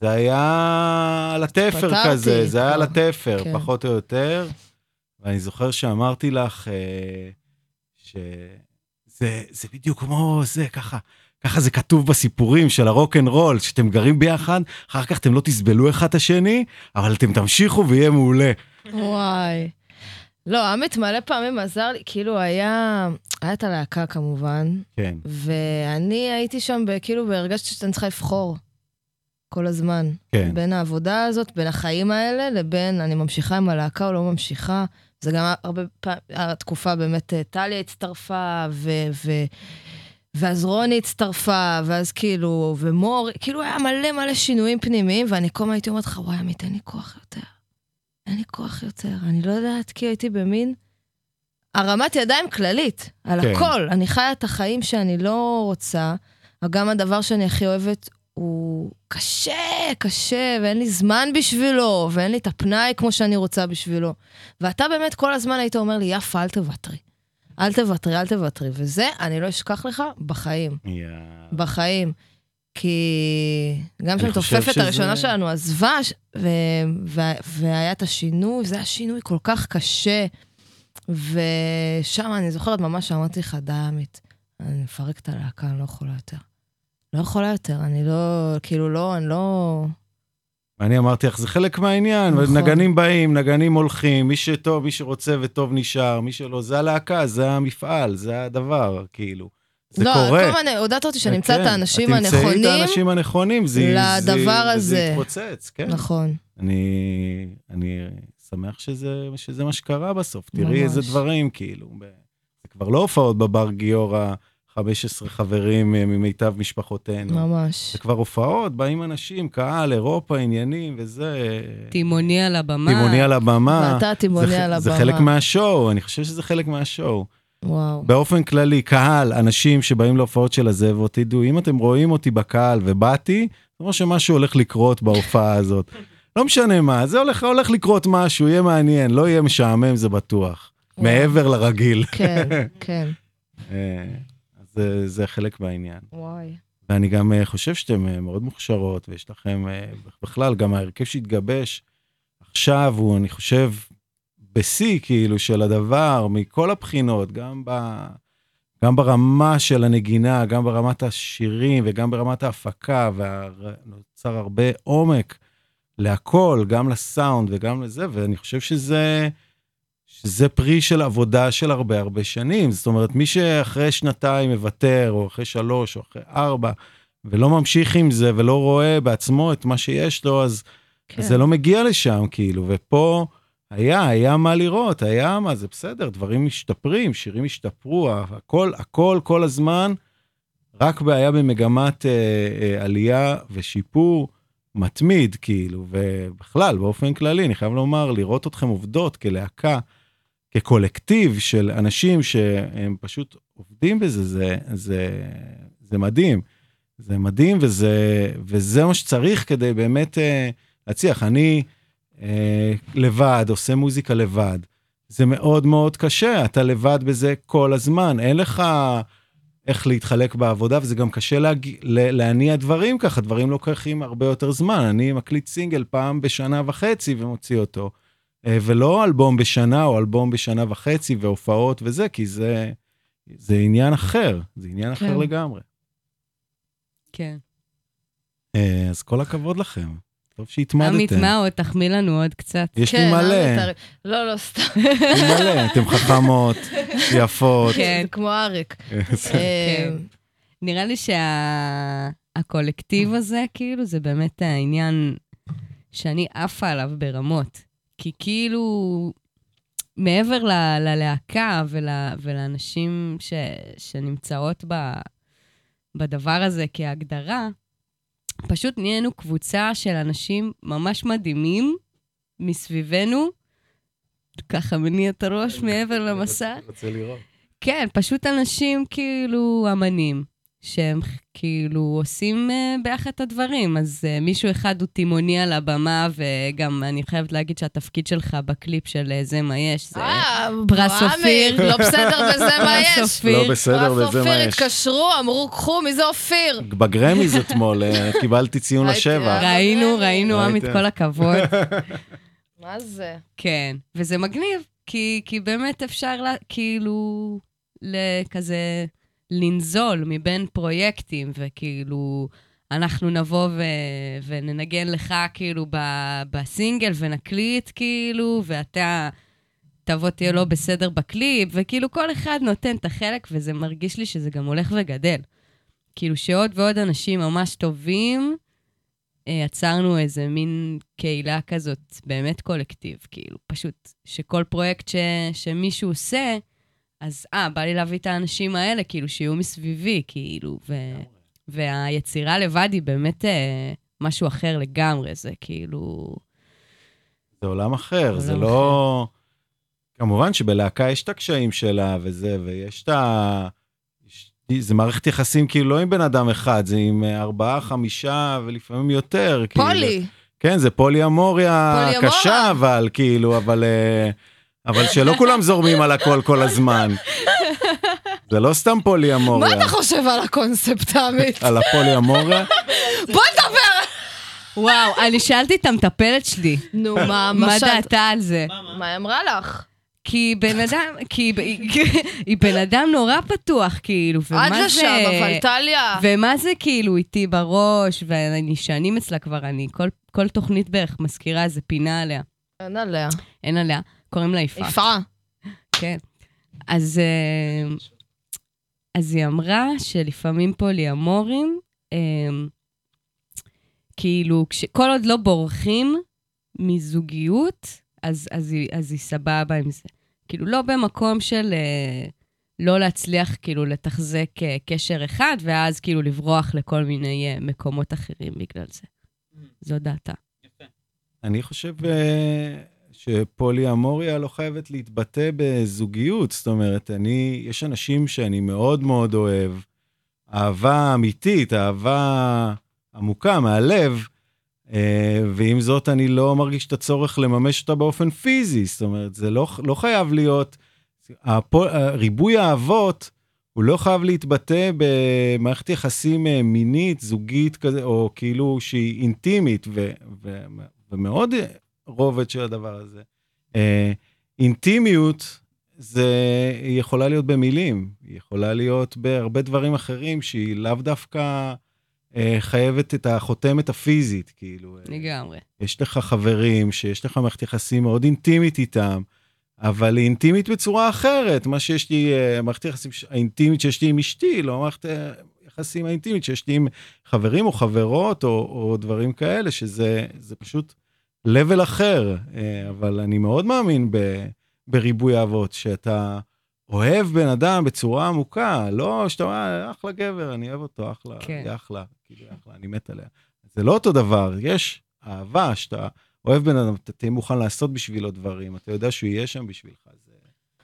זה היה על התפר כזה, זה היה על. התפר, כן. פחות או יותר. ואני זוכר שאמרתי לך אה, שזה זה בדיוק כמו זה, ככה. ככה זה כתוב בסיפורים של הרוק אנד רול, שאתם גרים ביחד, אחר כך אתם לא תסבלו אחד את השני, אבל אתם תמשיכו ויהיה מעולה. וואי. לא, עמית מלא פעמים עזר לי, כאילו היה... היה את הלהקה כמובן, כן, ואני הייתי שם, כאילו, והרגשתי שאני צריכה לבחור כל הזמן. כן, בין העבודה הזאת, בין החיים האלה, לבין אני ממשיכה עם הלהקה או לא ממשיכה. זה גם הרבה פעמים, התקופה באמת, אה, טליה הצטרפה, ו... ו ואז רוני הצטרפה, ואז כאילו, ומור, כאילו היה מלא מלא שינויים פנימיים, ואני כל הזמן הייתי אומרת לך, וואי, עמית, אין לי כוח יותר. אין לי כוח יותר. אני לא יודעת, כי הייתי במין הרמת ידיים כללית, על כן. הכל. אני חיה את החיים שאני לא רוצה, וגם הדבר שאני הכי אוהבת הוא קשה, קשה, ואין לי זמן בשבילו, ואין לי את הפנאי כמו שאני רוצה בשבילו. ואתה באמת כל הזמן היית אומר לי, יפה, אל תוותרי. אל תוותרי, אל תוותרי. וזה, אני לא אשכח לך בחיים. יא. בחיים. כי גם כשהמתופפת שזה- הראשונה שלנו עזבה, ו- ו- והיה את השינוי, זה היה שינוי כל כך קשה. ושם אני זוכרת ממש שאמרתי לך, די, עמית, אני מפרק את הלהקה, אני לא יכולה יותר. לא יכולה יותר, אני לא, כאילו לא, אני לא... ואני אמרתי לך, זה חלק מהעניין, נכון. נגנים באים, נגנים הולכים, מי שטוב, מי שרוצה וטוב נשאר, מי שלא, זה הלהקה, זה המפעל, זה הדבר, כאילו. זה לא, קורה. כל הזמן הודעת אותי שאני אמצא את כן, האנשים את תמצאי הנכונים. את האנשים הנכונים, זה לדבר זה, הזה. זה יתפוצץ, כן. נכון. אני, אני שמח שזה, שזה מה שקרה בסוף. תראי ממש. איזה דברים, כאילו. זה כבר לא הופעות בבר גיורא, 15 חברים אה, ממיטב משפחותינו. ממש. זה כבר הופעות, באים אנשים, קהל, אירופה, עניינים וזה. תימוני על הבמה. תימוני על הבמה. ואתה תימוני זה, על הבמה. זה חלק מהשואו, אני חושב שזה חלק מהשואו. וואו. באופן כללי, קהל, אנשים שבאים להופעות של הזאב, תדעו, אם אתם רואים אותי בקהל ובאתי, זה אומר שמשהו הולך לקרות בהופעה הזאת. [LAUGHS] לא משנה מה, זה הולך, הולך לקרות משהו, יהיה מעניין, לא יהיה משעמם, זה בטוח. וואו. מעבר לרגיל. כן, [LAUGHS] כן. זה, זה חלק מהעניין. וואי. ואני גם אה, חושב שאתם אה, מאוד מוכשרות, ויש לכם, אה, בכלל, גם ההרכב שהתגבש עכשיו הוא, אני חושב, בשיא, כאילו, של הדבר, מכל הבחינות, גם, ב, גם ברמה של הנגינה, גם ברמת השירים, וגם ברמת ההפקה, ונוצר הרבה עומק להכל, גם לסאונד וגם לזה, ואני חושב שזה... שזה פרי של עבודה של הרבה הרבה שנים. זאת אומרת, מי שאחרי שנתיים מוותר, או אחרי שלוש, או אחרי ארבע, ולא ממשיך עם זה, ולא רואה בעצמו את מה שיש לו, אז, כן. אז זה לא מגיע לשם, כאילו. ופה היה, היה מה לראות, היה מה, זה בסדר, דברים משתפרים, שירים השתפרו, הכל, הכל, כל הזמן, רק היה במגמת אה, אה, עלייה ושיפור מתמיד, כאילו, ובכלל, באופן כללי, אני חייב לומר, לראות אתכם עובדות כלהקה, כקולקטיב של אנשים שהם פשוט עובדים בזה, זה, זה, זה מדהים. זה מדהים, וזה, וזה מה שצריך כדי באמת אה, להצליח. אני אה, לבד, עושה מוזיקה לבד. זה מאוד מאוד קשה, אתה לבד בזה כל הזמן, אין לך איך להתחלק בעבודה, וזה גם קשה להג... להניע דברים ככה, דברים לוקחים הרבה יותר זמן. אני מקליט סינגל פעם בשנה וחצי ומוציא אותו, ולא אלבום בשנה או אלבום בשנה וחצי והופעות וזה, כי זה, זה עניין אחר, זה עניין כן. אחר לגמרי. כן. אה, אז כל הכבוד לכם, טוב עמית, שהתמדתם. מה עוד? תחמיא לנו עוד קצת. יש לי כן, מלא. לא, לא, סתם. יש לי מלא, אתם חכמות, [LAUGHS] יפות. כן. כמו אריק. [LAUGHS] כן. אה, נראה לי שהקולקטיב הזה, כאילו, זה באמת העניין שאני עפה עליו ברמות. כי כאילו, מעבר ל- ללהקה ול, ולאנשים ש, שנמצאות ב, בדבר הזה כהגדרה, פשוט נהיינו קבוצה של אנשים ממש מדהימים מסביבנו, ככה מניע את הראש מעבר למסך. רוצה לראות. כן, פשוט אנשים כאילו אמנים, שהם כאילו עושים uh, ביחד את הדברים. אז uh, מישהו אחד הוא תימוני על הבמה, וגם אני חייבת להגיד שהתפקיד שלך בקליפ של אה, זה מה יש, זה... אה, פרס אופיר. לא בסדר בזה [LAUGHS] מה פרס יש. אופיר. לא בסדר פרס בזה מה אופיר יש. התקשרו, אמרו, קחו, מי זה אופיר? בגרמיז אתמול אה, [LAUGHS] קיבלתי ציון לשבע. אה. ראינו, ראינו, עמית? כל הכבוד. [LAUGHS] מה זה? כן, וזה מגניב, כי, באמת אפשר כאילו לכזה לנזול מבין פרויקטים, וכאילו אנחנו נבוא ו, וננגן לך כאילו ב, בסינגל ונקליט כאילו, ואתה תבוא תהיה לא בסדר בקליפ, וכאילו כל אחד נותן את החלק, וזה מרגיש לי שזה גם הולך וגדל. כאילו שעוד ועוד אנשים ממש טובים, אה, יצרנו איזה מין קהילה כזאת, באמת קולקטיב, כאילו, פשוט שכל פרויקט ש, שמישהו עושה, אז אה, בא לי להביא את האנשים האלה, כאילו, שיהיו מסביבי, כאילו, ו, והיצירה לבד היא באמת אה, משהו אחר לגמרי, זה כאילו... זה עולם אחר, זה עולם לא... כמובן שבלהקה יש את הקשיים שלה וזה, ויש את ה... זה מערכת יחסים כאילו לא עם בן אדם אחד, זה עם אה, ארבעה, חמישה ולפעמים יותר. כאילו. פולי. כן, זה פולי אמוריה. קשה, אבל כאילו, אבל... אבל שלא כולם זורמים על הכל כל הזמן. זה לא סתם פולי מה אמוריה. אתה חושב על הקונספט, עמית? על הפולי אמוריה? בוא נדבר! וואו, אני שאלתי את המטפלת שלי, נו, מה, מה מה. דעתה על זה? מה היא אמרה לך? כי בן אדם, כי היא- בן אדם נורא פתוח, כאילו, ומה עד זה... לשם, אבל טליה... ומה זה כאילו איתי בראש, ואני שנים אצלה כבר, אני כל, כל תוכנית בערך מזכירה איזה פינה עליה. אין עליה. אין עליה, קוראים לה יפעת. יפעה. כן. אז, אה, אז היא אמרה שלפעמים פוליאמורים, אה, כאילו, כש, כל עוד לא בורחים מזוגיות, אז, אז, היא, אז היא סבבה עם זה. כאילו, לא במקום של אה, לא להצליח, כאילו, לתחזק קשר אחד, ואז כאילו לברוח לכל מיני מקומות אחרים בגלל זה. זו דעתה. אני חושב שפולי אמוריה לא חייבת להתבטא בזוגיות. זאת אומרת, אני, יש אנשים שאני מאוד מאוד אוהב, אהבה אמיתית, אהבה עמוקה מהלב, אה, ועם זאת אני לא מרגיש את הצורך לממש אותה באופן פיזי. זאת אומרת, זה לא, לא חייב להיות... הפול, ריבוי האהבות, הוא לא חייב להתבטא במערכת יחסים אה, מינית, זוגית כזה, או כאילו שהיא אינטימית, ו, ו, ומאוד רובד של הדבר הזה. אה, אינטימיות זה יכולה להיות במילים, היא יכולה להיות בהרבה דברים אחרים שהיא לאו דווקא אה, חייבת את החותמת הפיזית, כאילו. אה, לגמרי. יש לך חברים שיש לך מערכת יחסים מאוד אינטימית איתם, אבל היא אינטימית בצורה אחרת. מה שיש לי, אה, מערכת היחסים ש- האינטימית שיש לי עם אשתי, לא מערכת אה, יחסים האינטימית שיש לי עם חברים או חברות או, או דברים כאלה, שזה זה פשוט level אחר. אה, אבל אני מאוד מאמין ב, בריבוי אהבות, שאתה אוהב בן אדם בצורה עמוקה, לא שאתה אומר, אחלה גבר, אני אוהב אותו, אחלה, כן. היא אחלה, כאילו, אחלה, אני מת עליה. זה לא אותו דבר, יש אהבה שאתה אוהב בן אדם, אתה תהיה מוכן לעשות בשבילו דברים, אתה יודע שהוא יהיה שם בשבילך. זה,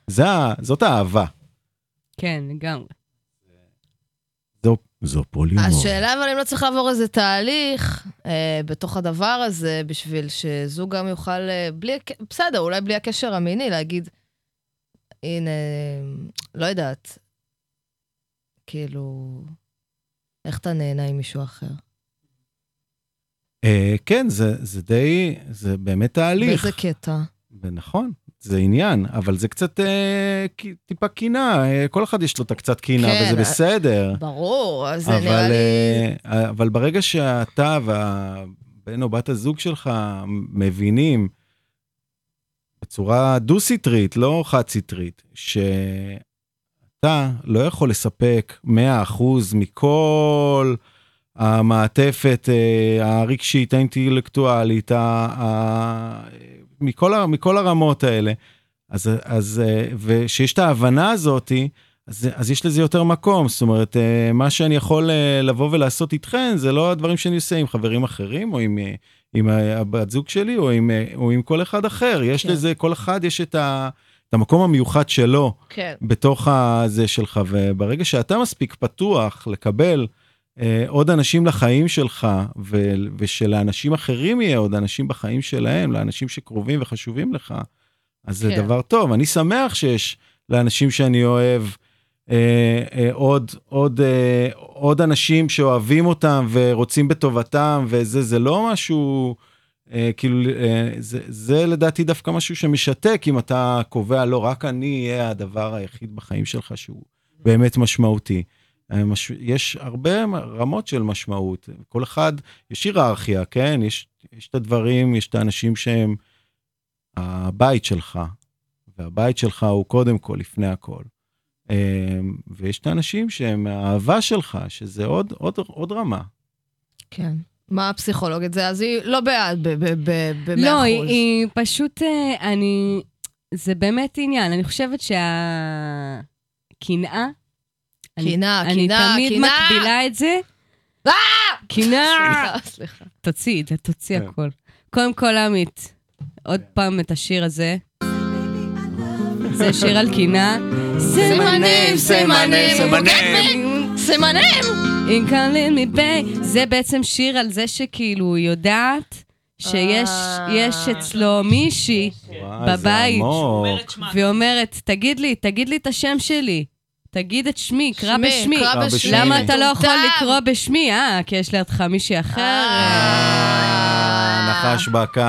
זה, זאת האהבה. כן, לגמרי. זו, פולימור. השאלה אבל אם לא צריך לעבור איזה תהליך אה, בתוך הדבר הזה, בשביל שזוג גם יוכל, אה, בלי, בסדר, אולי בלי הקשר המיני, להגיד, הנה, לא יודעת, כאילו, איך אתה נהנה עם מישהו אחר? אה, כן, זה, זה די, זה באמת תהליך. באיזה קטע? ונכון, זה עניין, אבל זה קצת אה, טיפה קינה, אה, כל אחד יש לו את הקצת קינה, כן, וזה אה, בסדר. ברור, אז אבל, נראה לי... אה, אבל ברגע שאתה והבן או בת הזוג שלך מבינים בצורה דו-סטרית, לא חד-סטרית, שאתה לא יכול לספק 100% מכל המעטפת אה, הרגשית, האינטלקטואלית, ה- מכל, מכל הרמות האלה, אז, אז, אה, ושיש את ההבנה הזאתי, אז, אז יש לזה יותר מקום, זאת אומרת, אה, מה שאני יכול לבוא ולעשות איתכן, זה לא הדברים שאני עושה עם חברים אחרים, או עם, עם הבת זוג שלי, או עם, או עם כל אחד אחר. יש כן. לזה, כל אחד יש את, ה, את המקום המיוחד שלו כן. בתוך הזה שלך, וברגע שאתה מספיק פתוח לקבל עוד אנשים לחיים שלך, ו, ושלאנשים אחרים יהיה עוד אנשים בחיים שלהם, לאנשים שקרובים וחשובים לך, אז זה כן. דבר טוב. אני שמח שיש לאנשים שאני אוהב אה, אה, עוד, עוד, אה, עוד אנשים שאוהבים אותם ורוצים בטובתם, וזה זה לא משהו, אה, כאילו, אה, זה, זה לדעתי דווקא משהו שמשתק, אם אתה קובע, לא, רק אני אהיה הדבר היחיד בחיים שלך שהוא באמת משמעותי. מש... יש הרבה רמות של משמעות. כל אחד, יש היררכיה, כן? יש, יש את הדברים, יש את האנשים שהם הבית שלך, והבית שלך הוא קודם כל, לפני הכל. אה, ויש את האנשים שהם האהבה שלך, שזה עוד, עוד, עוד רמה. כן. מה הפסיכולוגית זה? אז היא לא בעד במאה לא, היא. היא פשוט, אה, אני... זה באמת עניין. אני חושבת שהקנאה... אני- קנאה, אני קנאה, תמיד. מקבילה את זה. אה! קנאה! סליחה, סליחה. תוציא תוציא כן. הכל. קודם כל, עמית, עוד פעם את השיר הזה. זה שיר על קנאה. סימנים, סימנים, סימנים. סימנים! אם קלין מבי, זה בעצם שיר על זה שכאילו היא יודעת שיש אה. יש אצלו מישהי בבית. והיא אומרת, תגיד לי, תגיד לי את השם שלי. תגיד את שמי, קרא שמי, בשמי. קרא בשמי. למה אתה לא יכול. לקרוא בשמי? אה, כי יש לידך מישהי אחר? אה. נחש בקע.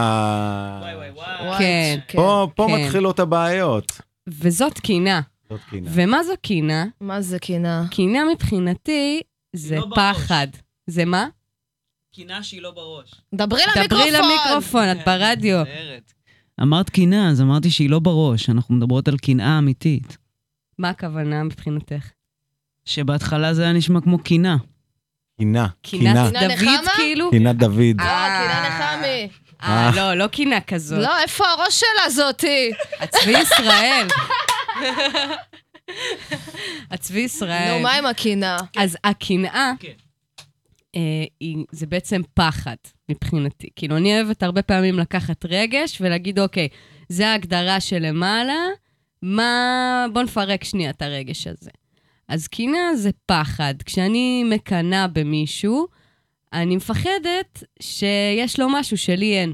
וואי וואי וואי. וואי, כן. פה, פה כן. מתחילות הבעיות. וזאת קינה. זאת קינה. ומה זו קינה? מה זה קנאה? קינה מבחינתי זה לא. פחד. זה מה? קינה שהיא לא בראש. דברי דברי למיקרופון! את ברדיו. אמרת קנאה, אז אמרתי שהיא לא בראש, אנחנו מדברות על קנאה אמיתית. מה הכוונה מבחינתך? שבהתחלה זה היה נשמע כמו קינה. קינה. קינת קינה דוד? כאילו? קינת דוד. לא, קנאה נחמי. אה, לא, לא קינה כזאת. לא, איפה הראש שלה זאתי? הצבי ישראל. הצבי ישראל. נו, מה עם הקנאה? אז הקנאה. אה, זה בעצם פחד מבחינתי. כאילו, אני אוהבת הרבה פעמים לקחת רגש ולהגיד, אוקיי, זה ההגדרה שלמעלה, מה... בוא נפרק שנייה את הרגש הזה. אז קנאה זה פחד. כשאני מקנאה במישהו, אני מפחדת שיש לו משהו שלי אין.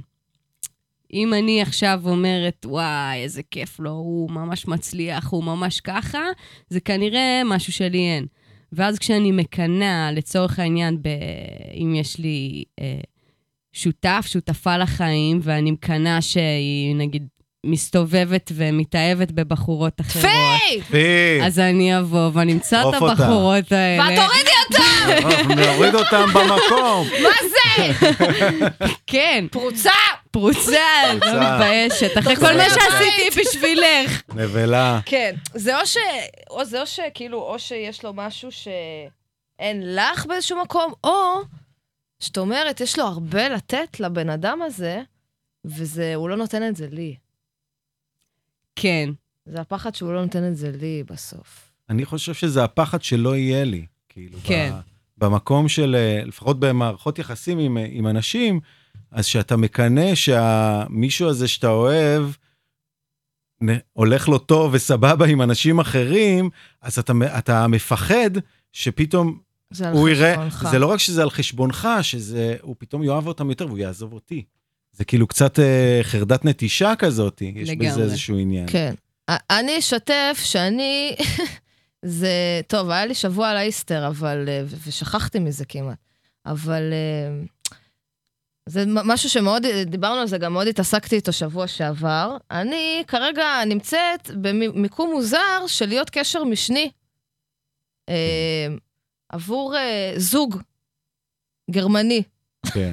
אם אני עכשיו אומרת, וואי, איזה כיף לו, הוא ממש מצליח, הוא ממש ככה, זה כנראה משהו שלי אין. ואז כשאני מקנאה, לצורך העניין, ב... אם יש לי אה, שותף, שותפה לחיים, ואני מקנאה שהיא, נגיד, מסתובבת ומתאהבת בבחורות אחרות, פיי! פי! אז אני אבוא ואני אמצא את. הבחורות האלה. ואת תורידי! אנחנו נוריד אותם במקום. [LAUGHS] מה זה? [LAUGHS] כן, פרוצה! פרוצה, לא. מתביישת. אחרי כל מה שעשיתי בשבילך. נבלה. כן. זה או ש... או זה או שכאילו, או שיש לו משהו שאין לך באיזשהו מקום, או שאת אומרת, יש לו הרבה לתת לבן אדם הזה, והוא לא נותן את זה לי. כן, זה הפחד שהוא לא נותן את זה לי בסוף. אני חושב שזה הפחד שלא יהיה לי. כאילו, כן. ב, במקום של, אה, לפחות במערכות יחסים עם, אה, עם אנשים, אז שאתה מקנא שהמישהו הזה שאתה אוהב, הולך לו טוב וסבבה עם אנשים אחרים, אז אתה, אתה מפחד שפתאום הוא יראה, חשבונך. זה לא רק שזה על חשבונך, שזה, הוא פתאום יאהב אותם יותר והוא יעזוב אותי. זה כאילו קצת אה, חרדת נטישה כזאת, יש בזה לגמרי. איזשהו עניין. כן. אני אשתף שאני... [LAUGHS] זה... טוב, היה לי שבוע על האיסטר, אבל... אה, ושכחתי מזה כמעט. אבל... אה, זה משהו שמאוד, דיברנו על זה, גם מאוד התעסקתי איתו שבוע שעבר. אני כרגע נמצאת במיקום מוזר של להיות קשר משני אה, עבור אה, זוג גרמני. כן.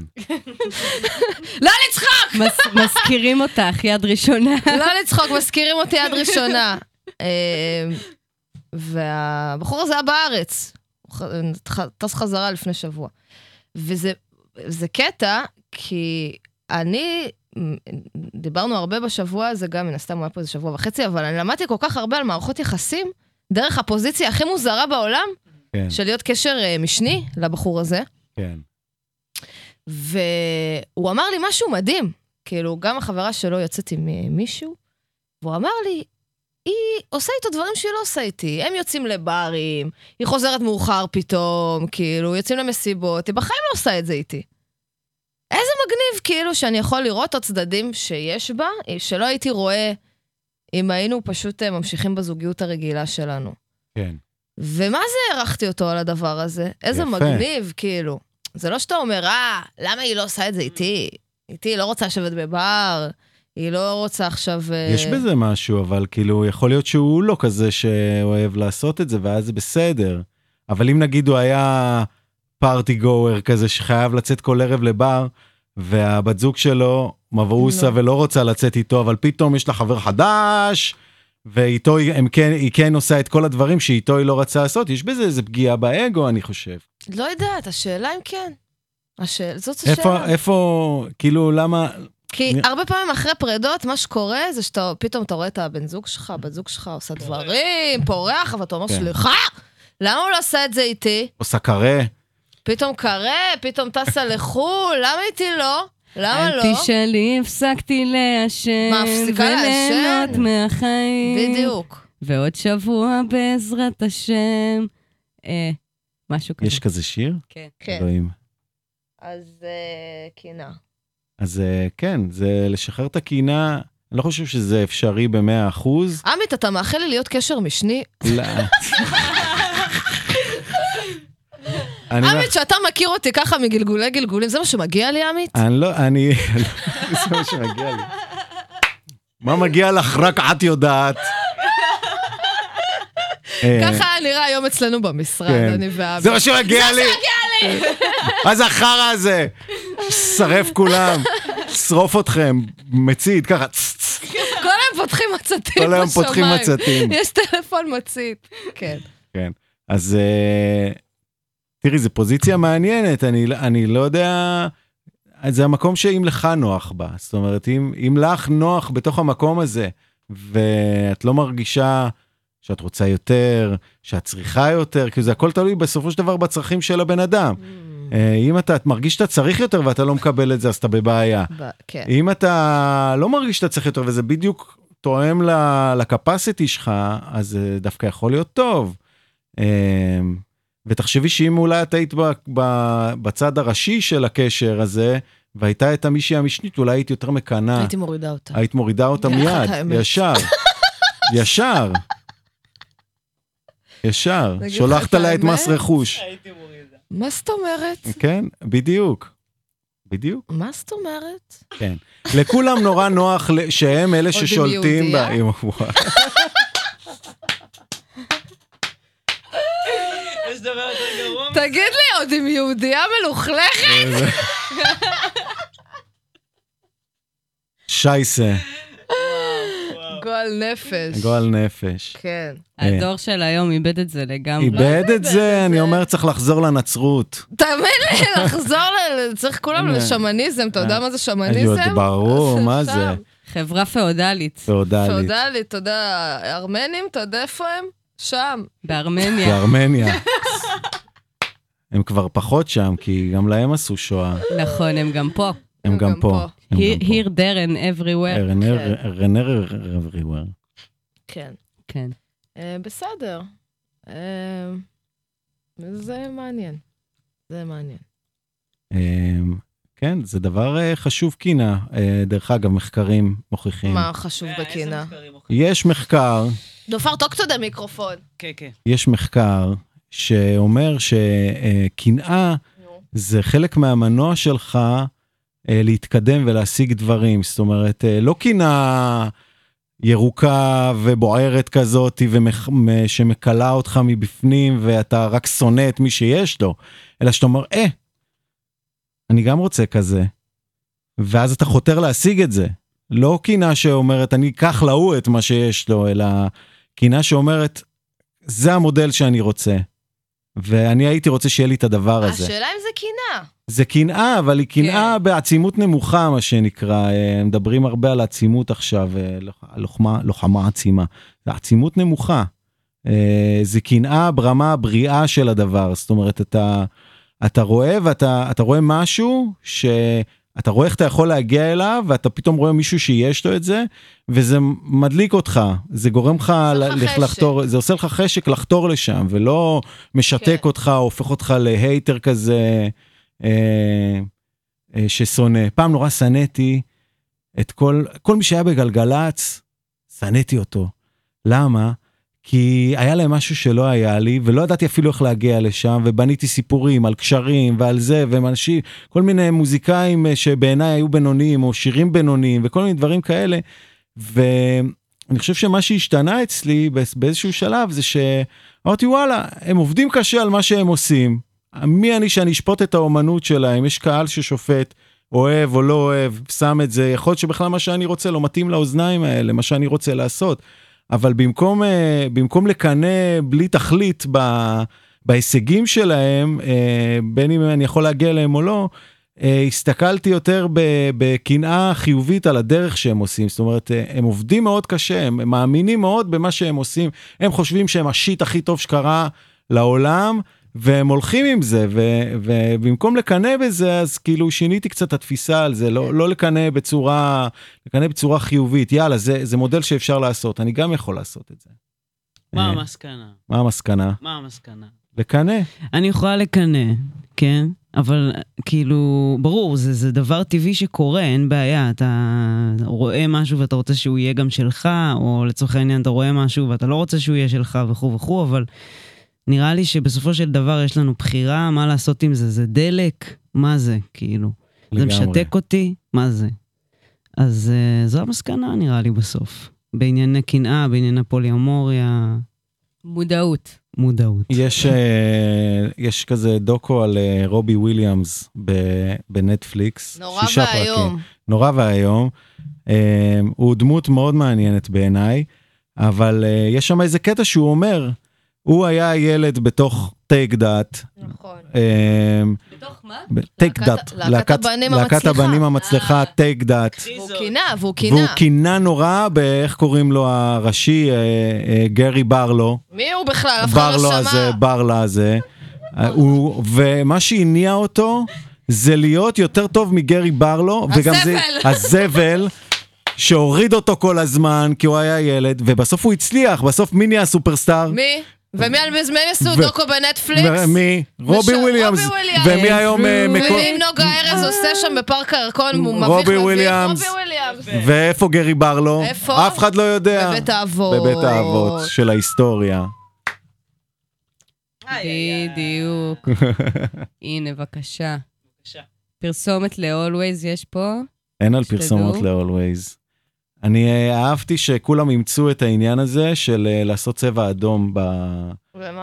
לא לצחוק! מזכירים אותך, יד ראשונה. לא לצחוק, מזכירים אותי יד ראשונה. אה, והבחור הזה היה בארץ. טס חזרה לפני שבוע. וזה זה קטע, כי אני, דיברנו הרבה בשבוע הזה, גם מן הסתם הוא היה פה איזה שבוע וחצי, אבל אני למדתי כל כך הרבה על מערכות יחסים, דרך הפוזיציה הכי מוזרה בעולם, כן, של להיות קשר אה, משני לבחור הזה. כן. והוא אמר לי משהו מדהים. כאילו, גם החברה שלו יוצאת עם אה, מישהו, והוא אמר לי, היא עושה איתו דברים שהיא לא עושה איתי. הם יוצאים לברים, היא חוזרת מאוחר פתאום, כאילו, יוצאים למסיבות, היא בחיים לא עושה את זה איתי. איזה מגניב, כאילו, שאני יכול לראות עוד צדדים שיש בה, שלא הייתי רואה אם היינו פשוט אה, ממשיכים בזוגיות הרגילה שלנו. כן. ומה זה הערכתי אותו על הדבר הזה? איזה יפה. מגניב, כאילו. זה לא שאתה אומר, אה, למה היא לא עושה את זה איתי? איתי היא לא רוצה לשבת בבר, היא לא רוצה עכשיו... אה, יש בזה משהו, אבל כאילו, יכול להיות שהוא לא כזה שאוהב לעשות את זה, ואז זה בסדר. אבל אם נגיד הוא היה פארטי גואר כזה שחייב לצאת כל ערב לבר, והבת זוג שלו מבעוסה לא. ולא רוצה לצאת איתו, אבל פתאום יש לה חבר חדש, ואיתו היא, הם כן, היא כן עושה את כל הדברים שאיתו היא לא רצה לעשות, יש בזה איזה פגיעה באגו, אני חושב. לא יודעת, השאלה אם כן. השאל... זאת השאלה. איפה, איפה, כאילו, למה, כי אני- הרבה פעמים אחרי פרידות, מה שקורה זה שאתה, פתאום אתה רואה את הבן זוג שלך, הבת זוג שלך עושה דברים, פורח, ואתה אומר, כן. סליחה, למה הוא לא עושה את זה איתי? עושה קרה? פתאום קרה, פתאום טסה לחו"ל, למה איתי לא? למה לא? אל תשאלי, הפסקתי לעשן. מה, הפסיקה וליהנות לעשן? מהחיים. בדיוק. ועוד שבוע בעזרת השם. אה, משהו כזה. יש כזה שיר? כן. כן. אלוהים. אז אה, קינה. אז אה, כן, זה לשחרר את הקינה, אני לא חושב שזה אפשרי במאה אחוז. עמית, אתה מאחל לי להיות קשר משני? לא. לא- עמית, שאתה מכיר אותי ככה מגלגולי גלגולים, זה מה שמגיע לי, עמית? אני לא, אני, [LAUGHS] זה מה שמגיע לי. מה מגיע לך? רק את יודעת. אה, ככה נראה היום אצלנו במשרד, כן. אני ועמית. זה מה שמגיע לי. מה זה החרא הזה? שרף כולם, שרוף אתכם, מצית, ככה. כל היום פותחים מצתים כל היום פותחים בשמיים. מצתים. יש טלפון מצית. כן. כן. אז אה, תראי, זו פוזיציה מעניינת, אני, אני לא יודע... זה המקום שאם לך נוח בה. זאת אומרת, אם, אם לך נוח בתוך המקום הזה, ואת לא מרגישה שאת רוצה יותר, שאת צריכה יותר, כי זה הכל תלוי בסופו של דבר בצרכים של הבן אדם. אה, אם אתה מרגיש שאתה צריך יותר ואתה לא מקבל את זה, אז אתה בבעיה. ב- כן. אם אתה לא מרגיש שאתה צריך יותר וזה בדיוק תואם לקפסיטי שלך, אז זה דווקא יכול להיות טוב. אמ, ותחשבי שאם אולי את היית בצד הראשי של הקשר הזה, והייתה את המישהי המשנית, אולי היית יותר מקנאה. הייתי מורידה אותה. היית מורידה אותה [LAUGHS] את מיד. ישר. [LAUGHS] ישר. ישר. שולחת עליה את מס? רכוש. מה זאת אומרת? כן, בדיוק. בדיוק. מה זאת אומרת? כן. לכולם נורא נוח שהם אלה ששולטים ב... יש דבר יותר גרוע? תגיד לי, עוד עם יהודייה מלוכלכת? [LAUGHS] שייסה, גועל נפש. גועל נפש. כן. הדור של היום איבד את זה לגמרי. איבד את זה, אני אומר, צריך לחזור לנצרות. תאמין לי, [LAUGHS] לחזור. צריך כולם. לשמניזם, אתה יודע מה זה אני שמניזם? ברור, מה. זה? חברה פאודלית פאודלית. פאודלי, אתה יודע, ארמנים, אתה יודע איפה הם? שם. בארמניה. [LAUGHS] בארמניה. הם כבר פחות שם, כי גם להם עשו שואה. נכון, הם גם פה. הם גם פה. הם גם פה. Here, there and everywhere. רנר, רנר everywhere. כן. כן. אה, בסדר. אה, זה מעניין. זה מעניין. אמ, כן, זה דבר אה, חשוב קינה. דרך אגב, מחקרים מוכיחים. מה חשוב בקינה? יש מחקר, דופר, תוק קצת המיקרופון. כן, כן. יש מחקר שאומר שקנאה זה חלק מהמנוע שלך להתקדם ולהשיג דברים. זאת אומרת, אה, לא קנאה ירוקה ובוערת כזאת ומח- שמקלה אותך מבפנים ואתה רק שונא את מי שיש לו, אלא שאתה אומר, אה, אני גם רוצה כזה. ואז אתה חותר להשיג את זה. לא קנאה שאומרת, אני אקח להוא את מה שיש לו, אלא קנאה שאומרת, זה המודל שאני רוצה. ואני הייתי רוצה שיהיה לי את הדבר הזה. השאלה אם זה קינה. זה קנאה, אבל היא קנאה כן. בעצימות נמוכה, מה שנקרא. אה, מדברים הרבה על עצימות עכשיו, אה, לוח- לוחמה, לוחמה עצימה. זה עצימות נמוכה. אה, זה קנאה ברמה הבריאה של הדבר. זאת אומרת, אתה, אתה רואה ואתה אתה רואה משהו שאתה רואה איך אתה יכול להגיע אליו, ואתה פתאום רואה מישהו שיש לו את זה, וזה מדליק אותך. זה גורם לך. לחתור, זה עושה לך חשק לחתור לשם, ולא משתק כן. אותך, הופך אותך להייטר כזה. אה, אה, ששונא. פעם נורא שנאתי את כל, כל מי שהיה בגלגלצ, שנאתי אותו. למה? כי היה להם משהו שלא היה לי, ולא ידעתי אפילו איך להגיע לשם, ובניתי סיפורים על קשרים ועל זה, והם אנשים, כל מיני מוזיקאים אה, שבעיניי היו בינוניים, או שירים בינוניים, וכל מיני דברים כאלה. ואני חושב שמה שהשתנה אצלי באיז- באיזשהו שלב זה שאמרתי וואלה, הם עובדים קשה על מה שהם עושים. מי אני שאני אשפוט את האומנות שלהם? יש קהל ששופט, אוהב או לא אוהב, שם את זה, יכול להיות שבכלל מה שאני רוצה לא מתאים לאוזניים האלה, מה שאני רוצה לעשות. אבל במקום, אה, במקום לקנא בלי תכלית ב, בהישגים שלהם, אה, בין אם אני יכול להגיע אליהם או לא, אה, הסתכלתי יותר בקנאה חיובית על הדרך שהם עושים. זאת אומרת, הם עובדים מאוד קשה, הם מאמינים מאוד במה שהם עושים. הם חושבים שהם השיט הכי טוב שקרה לעולם, והם הולכים עם זה, ו- ובמקום לקנא בזה, אז כאילו שיניתי קצת את התפיסה על זה, לא, לא לקנא בצורה, לקנא בצורה חיובית. יאללה, זה, זה מודל שאפשר לעשות, אני גם יכול לעשות את זה. מה אה, המסקנה? מה המסקנה? מה המסקנה? לקנא. אני יכולה לקנא, כן? אבל כאילו, ברור, זה, זה דבר טבעי שקורה, אין בעיה. אתה רואה משהו ואתה רוצה שהוא יהיה גם שלך, או לצורך העניין אתה רואה משהו ואתה לא רוצה שהוא יהיה שלך וכו' וכו', אבל נראה לי שבסופו של דבר יש לנו בחירה, מה לעשות עם זה? זה דלק? מה זה, כאילו? זה לגמרי. משתק אותי? מה זה? אז uh, זו המסקנה, נראה לי, בסוף. בענייני קנאה, בענייני פוליומוריה, מודעות. מודעות. יש, אה, יש כזה דוקו על אה, רובי וויליאמס ב- בנטפליקס. נורא ואיום. נורא ואיום. אה, הוא דמות מאוד מעניינת בעיניי, אבל אה, יש שם איזה קטע שהוא אומר, הוא היה ילד בתוך טייק דאט, נכון. בתוך מה? טייק להקת- דאט, להקת הבנים להקת המצליחה. הבנים המצליחה, טייק דאט. והוא קינא, והוא והוא קינא. קינא נורא באיך קוראים לו הראשי, אה, אה, גרי ברלו. מי הוא בכלל? אף אחד ברלו לא הזה, שמע. ברלה הזה. אה, הוא, ומה שהניע אותו זה להיות יותר טוב מגרי ברלו. הזבל. [LAUGHS] הזבל. שהוריד אותו כל הזמן כי הוא היה ילד ובסוף הוא הצליח בסוף מי נהיה סופרסטאר? מי? ומי על מי עשו ו- דוקו בנטפליקס? מי? רובי וש- וויליאמס. רובי וויליאמס. ומי היום אה, מקו- ואם נוגה ארז עושה שם בפארק הירקון, הוא מביך רובי וויליאמס. ואיפה גרי ברלו? איפה? אף אחד לא יודע. בבית האבות. בבית האבות של ההיסטוריה. בדיוק. [LAUGHS] הנה, בבקשה. פרסומת ל-Always יש פה. אין על. פרסומות ל-Always. אני אה, אהבתי שכולם אימצו את העניין הזה של אה, לעשות צבע אדום ב-?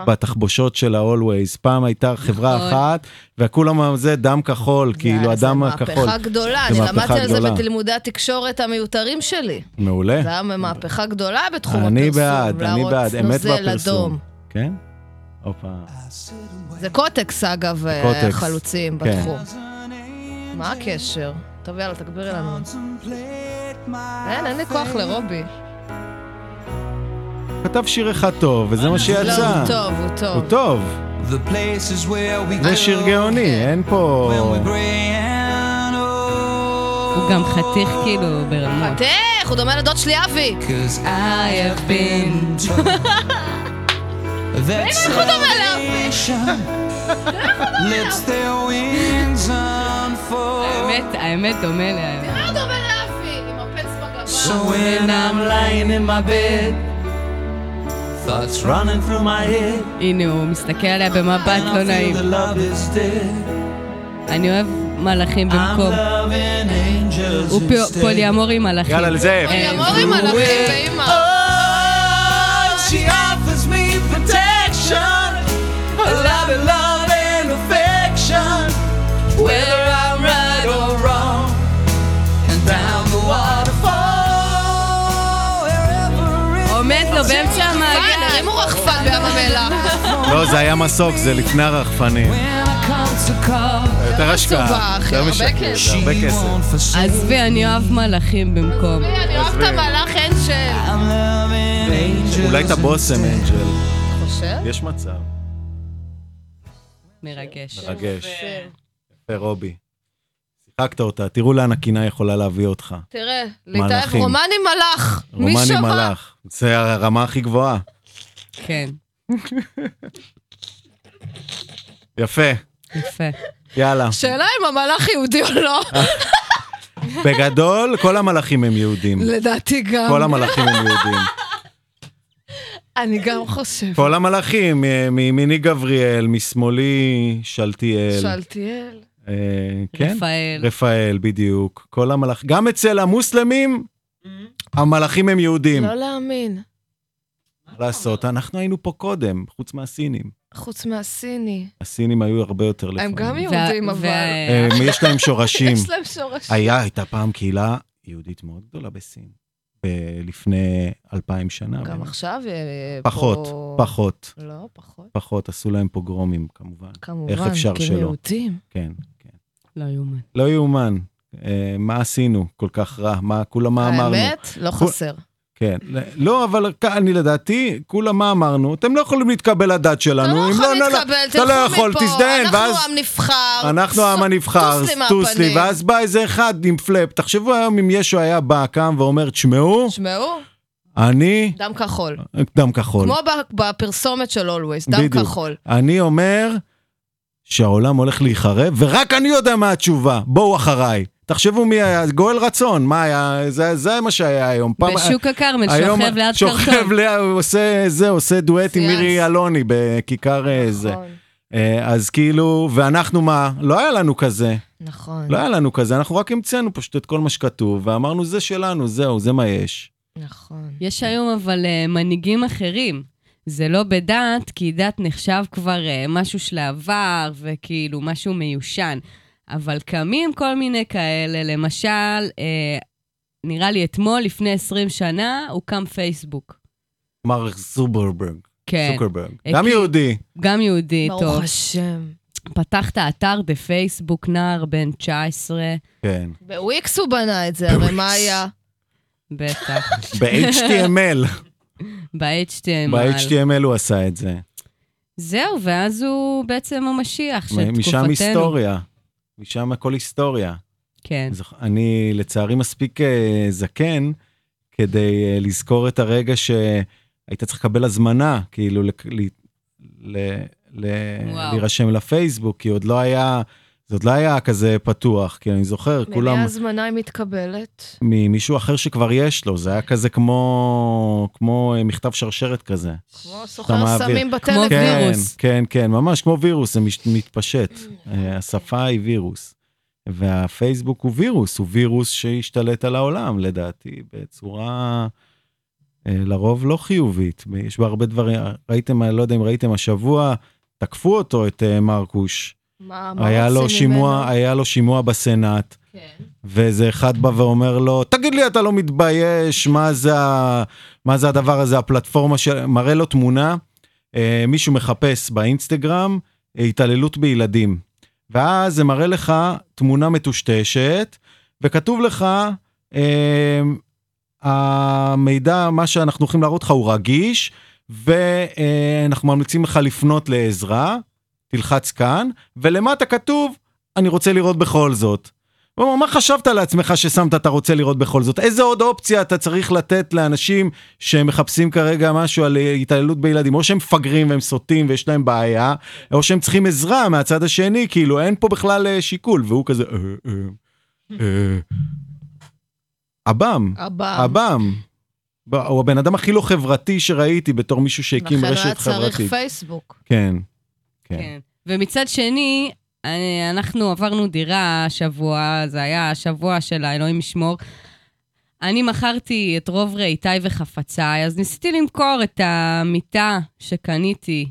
בתחבושות של ה-Always. פעם הייתה חברה נכון. אחת, וכולם זה דם כחול, כאילו הדם זה הכחול. מהפכה גדולה, זה אני למדתי על זה. בלימודי התקשורת המיותרים שלי. מעולה. זה היה מהפכה גדולה בתחום הפרסום. אני בעד, אני בעד, אמת בפרסום. כן? הופה. זה קוטקס, אגב, קוטקס, חלוצים כן. בתחום. מה הקשר? טוב, יאללה, תגבירי לנו. אין, אין לי כוח לרובי. כתב שיר אחד טוב, וזה מה לא, שיצא. הוא טוב, הוא הוא טוב. טוב. The places where we זה go שיר גאוני, אין when פה... old. הוא גם חתיך כאילו ברמות. חתך, הוא דומה לדוד שלי אבי. Salvation lets their wings unfold. האמת, האמת דומה. הוא דומה לאבי. So when I'm lying in my bed, thoughts running through my head, הנה, הוא מסתכל עליה במבט לא נעים. feel that love is dead. אני אוהב מלאכים I'm במקום. loving angels הוא. פוליאמורי מלאכים. יאללה, לזאב. אה, פוליאמורים מלאכים ואימא. Oh, she offers me protection, a lot of love and affection, whether באמצע המעגל. הרימו רחפן בים המלח. לא, זה היה מסוק, זה לפני הרחפנים. יותר השקעה. יותר הרבה משקר, כסף. זה הרבה כסף. עזבי, אני אוהב מלאכים במקום. אני אוהב את עזבי. המלאך angels אולי את הבושם. אנג'ל. חושב? יש מצב. מרגש. מרגש. יפה, רובי. שיחקת אותה, תראו לאן הקינה יכולה להביא אותך. תראה, להתאהב מלאכים. רומני מלאך. מי רומני שמע? מלאך. זה הרמה הכי גבוהה. כן, יפה, יפה. יאללה. שאלה אם המלאך יהודי או לא. [LAUGHS] בגדול, כל המלאכים הם יהודים. לדעתי גם. כל המלאכים הם יהודים. [LAUGHS] אני גם חושב. כל המלאכים, מ- מימיני גבריאל, משמאלי שלתיאל. שאלתיאל. אה, כן? רפאל. רפאל, בדיוק. כל המלאכים. גם אצל המוסלמים, המלאכים הם יהודים. לא להאמין. מה לעשות, אנחנו היינו פה קודם, חוץ מהסינים. חוץ מהסיני. הסינים היו הרבה יותר לפעמים. הם גם יהודים, אבל. הם, יש להם שורשים. [LAUGHS] יש להם שורשים. היה, הייתה פעם קהילה יהודית מאוד גדולה בסין. לפני אלפיים שנה. גם. עכשיו אה, פחות, פה- פחות, לא, פחות. פחות, עשו להם פוגרומים כמובן. כמובן. כן, כן. לא יאומן. לא יאומן. אה, מה עשינו כל כך רע? מה, כולה מה אמרנו? האמת, לא כול- חסר. כן. לא, אבל כ- אני לדעתי, כולה מה אמרנו? אתם לא יכולים להתקבל לדת שלנו. אתה לא יכול לא, להתקבל, אתה לא תלכו יכול, מפה. תזדיין, ואז... אנחנו עם נבחר. אנחנו העם הנבחר, טוס לי טוס לי, מהפנים. ואז בא איזה אחד עם פלאפ. תחשבו היום אם ישו היה בא, קם ואומר, תשמעו, תשמעו, אני דם כחול. דם כחול. כמו ב- בפרסומת של אולווייס, דם בדיוק. כחול. אני אומר שהעולם הולך להיחרב, ורק אני יודע מה התשובה. בואו אחריי. תחשבו מי היה, גואל רצון, מה היה, זה, זה מה שהיה היום. פעם- בשוק הכרמל, שוכב ליד שוכב קרטון. ליד, הוא עושה זה, עושה דואט עם. מירי אלוני בכיכר אה, זה. נכון, אה, אז כאילו, ואנחנו מה? לא היה לנו כזה. נכון, לא היה לנו כזה, אנחנו רק המצאנו פשוט את כל מה שכתוב, ואמרנו זה שלנו, זהו, זה מה יש. נכון. יש היום אבל אה, מנהיגים אחרים. זה לא בדת, כי דת נחשב כבר אה, משהו של העבר, וכאילו משהו מיושן. אבל קמים כל מיני כאלה, למשל, אה, נראה לי אתמול, לפני 20 שנה, הוקם פייסבוק. מר זוברברג, כן, זוקרברג. אה, גם יהודי. גם יהודי, ברוך טוב. השם. פתח את האתר בפייסבוק, נער בן 19, כן. בוויקס הוא בנה את זה, הרי מה היה? בטח, ב-HTML, ב-HTML. ב-HTML הוא עשה את זה. זהו, ואז הוא בעצם המשיח של תקופתנו. משם היסטוריה. משם הכל היסטוריה. כן. אני לצערי מספיק אה, זקן כדי אה, לזכור את הרגע שהיית צריך לקבל הזמנה, כאילו ל- ל- ל-. להירשם לפייסבוק, כי עוד לא היה, זה עוד לא היה כזה פתוח, כי אני זוכר, כולם, ההזמנה היא מתקבלת? ממישהו אחר שכבר יש לו, זה היה כזה כמו, כמו אה, מכתב שרשרת כזה. כמו סוחר. סמים כמו בטלפון. כן, וירוס. כן, כן, ממש כמו וירוס, זה מש- מתפשט. אה, השפה היא וירוס. והפייסבוק הוא וירוס, הוא וירוס שהשתלט על העולם, לדעתי, בצורה אה, לרוב לא חיובית. יש בה הרבה דברים, ראיתם, אני לא יודע אם ראיתם השבוע, תקפו אותו, את מרקוש. מה מה היה לו שימוע, ממנו? היה לו שימוע בסנאט. כן. ואיזה אחד בא ואומר לו, תגיד לי, אתה לא מתבייש, מה זה. מה זה הדבר הזה, הפלטפורמה של... מראה לו תמונה, אה, מישהו מחפש באינסטגרם התעללות בילדים. ואז זה מראה לך תמונה מטושטשת, וכתוב לך, אה, המידע, מה שאנחנו הולכים להראות לך הוא רגיש, ואנחנו ממליצים לך לפנות לעזרה, תלחץ כאן, ולמטה כתוב, אני רוצה לראות בכל זאת. מה חשבת לעצמך ששמת אתה רוצה לראות בכל זאת? איזה עוד אופציה אתה צריך לתת לאנשים שמחפשים כרגע משהו על התעללות בילדים? או שהם מפגרים והם סוטים ויש להם בעיה, או שהם צריכים עזרה מהצד השני, כאילו אין פה בכלל אה, שיקול, והוא כזה... "אה, אה, אה." עב"ם. עב"ם. הוא הבן אדם הכי לא חברתי שראיתי בתור מישהו שהקים לכן הוא היה רשת צריך חברתית. פייסבוק. כן. כן. כן. ומצד שני, אנחנו עברנו דירה השבוע, זה היה השבוע של האלוהים ישמור. אני מכרתי את רוב רהיטיי וחפציי, אז ניסיתי למכור את המיטה שקניתי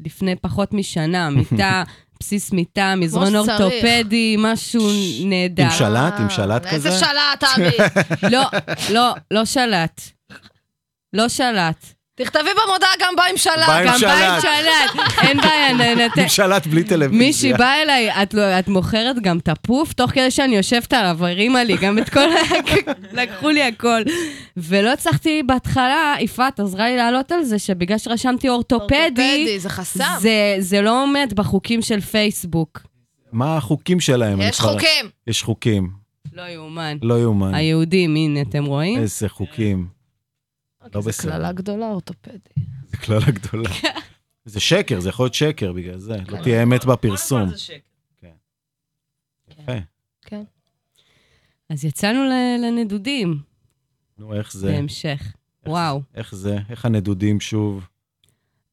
לפני פחות משנה, [LAUGHS] מיטה, בסיס מיטה, מזרון. אורתופדי, משהו נהדר. עם שלט? עם שלט אה, איזה כזה? שלט, אבי? [LAUGHS] לא, לא, לא שלט. לא שלט. תכתבי במודעה גם בא עם שלט. בא עם גם בא עם שלט. אין בעיה, נ- נת- עם שלט בלי טלוויזיה. מישהי באה אליי, את, לא, את מוכרת גם תפוף? תוך כדי שאני יושבת עליו, הרימה לי גם את כל ה... [LAUGHS] לקחו לי הכל. ולא הצלחתי בהתחלה, יפעת עזרה לי לעלות על זה, שבגלל שרשמתי אורתופדי, אורתופדי, זה חסם. זה, זה לא עומד בחוקים של פייסבוק. מה החוקים שלהם? יש חוקים. יש חוקים. לא יאומן. לא יאומן. היהודים, הנה, אתם רואים? איזה חוקים. לא זה בסדר. קללה גדולה, אורתופדי. זה כללה גדולה. [LAUGHS] זה שקר, זה יכול להיות שקר בגלל זה. לא תהיה אמת בפרסום. יפה. כן. אז יצאנו לנדודים נו, איך זה? בהמשך. וואו. זה? איך זה? איך הנדודים שוב?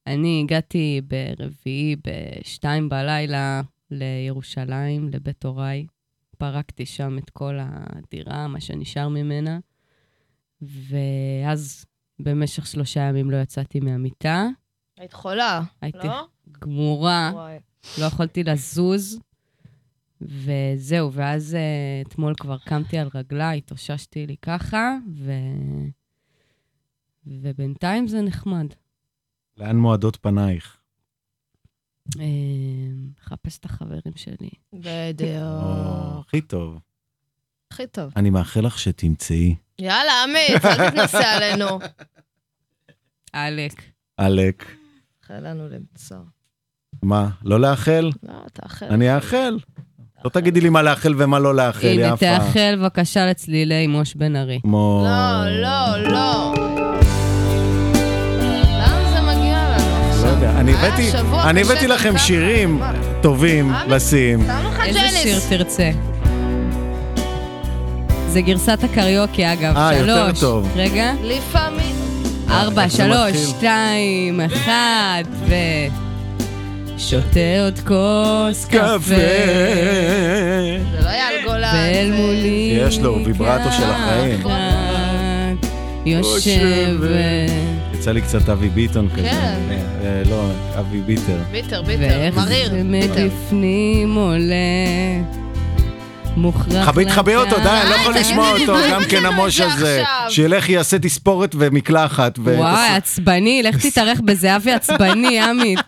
אני הגעתי ברביעי בשתיים בלילה לירושלים, לבית הוריי. פרקתי שם את כל הדירה, מה שנשאר ממנה. ואז במשך שלושה ימים לא יצאתי מהמיטה. היית חולה, הייתי לא? גמורה, וואי. לא יכולתי לזוז. וזהו, ואז אה, אתמול כבר קמתי על רגליי, התאוששתי לי ככה, ו... ובינתיים זה נחמד. לאן מועדות פנייך? אה, לחפש את החברים שלי. בדיוק. הכי טוב. הכי טוב. אני מאחל לך שתמצאי. יאללה, עמית, אל תתנסה עלינו. עלק. עלק. מאחל לנו למצוא. מה, לא לאחל? לא, תאחל. אני אאחל. לא תגידי לי מה לאחל ומה לא לאחל, הנה, יפה. תאחל בבקשה לצלילי מוש בן ארי. לא, לא, לא. לא אני הבאתי, אני הבאתי לכם. שירים? טובים לשים. איזה שיר. תרצה? זה גרסת הקריוקי, אגב. אה, יותר שלוש. טוב. רגע. לפעמים. ארבע, זה שלוש? שתיים, אחד, ו... שותה עוד כוס קפה. זה לא אייל גולן. ואל זה- מולי... יש לו ויברטו של החיים. כת יושבת. יצא לי קצת אבי ביטון כזה. כן. אה, אה, לא, אבי ביטר. ביטר, ביטר, ואיך מריר. זה ביטר. מבפנים עולה. מוכרח חבי תחבי אותו, די, אני לא די, יכול לשמוע אותו, גם כן המוש הזה. שילך יעשה תספורת ומקלחת. וואי, עצבני, לך תתארך בזהבי עצבני, [LAUGHS] עמית.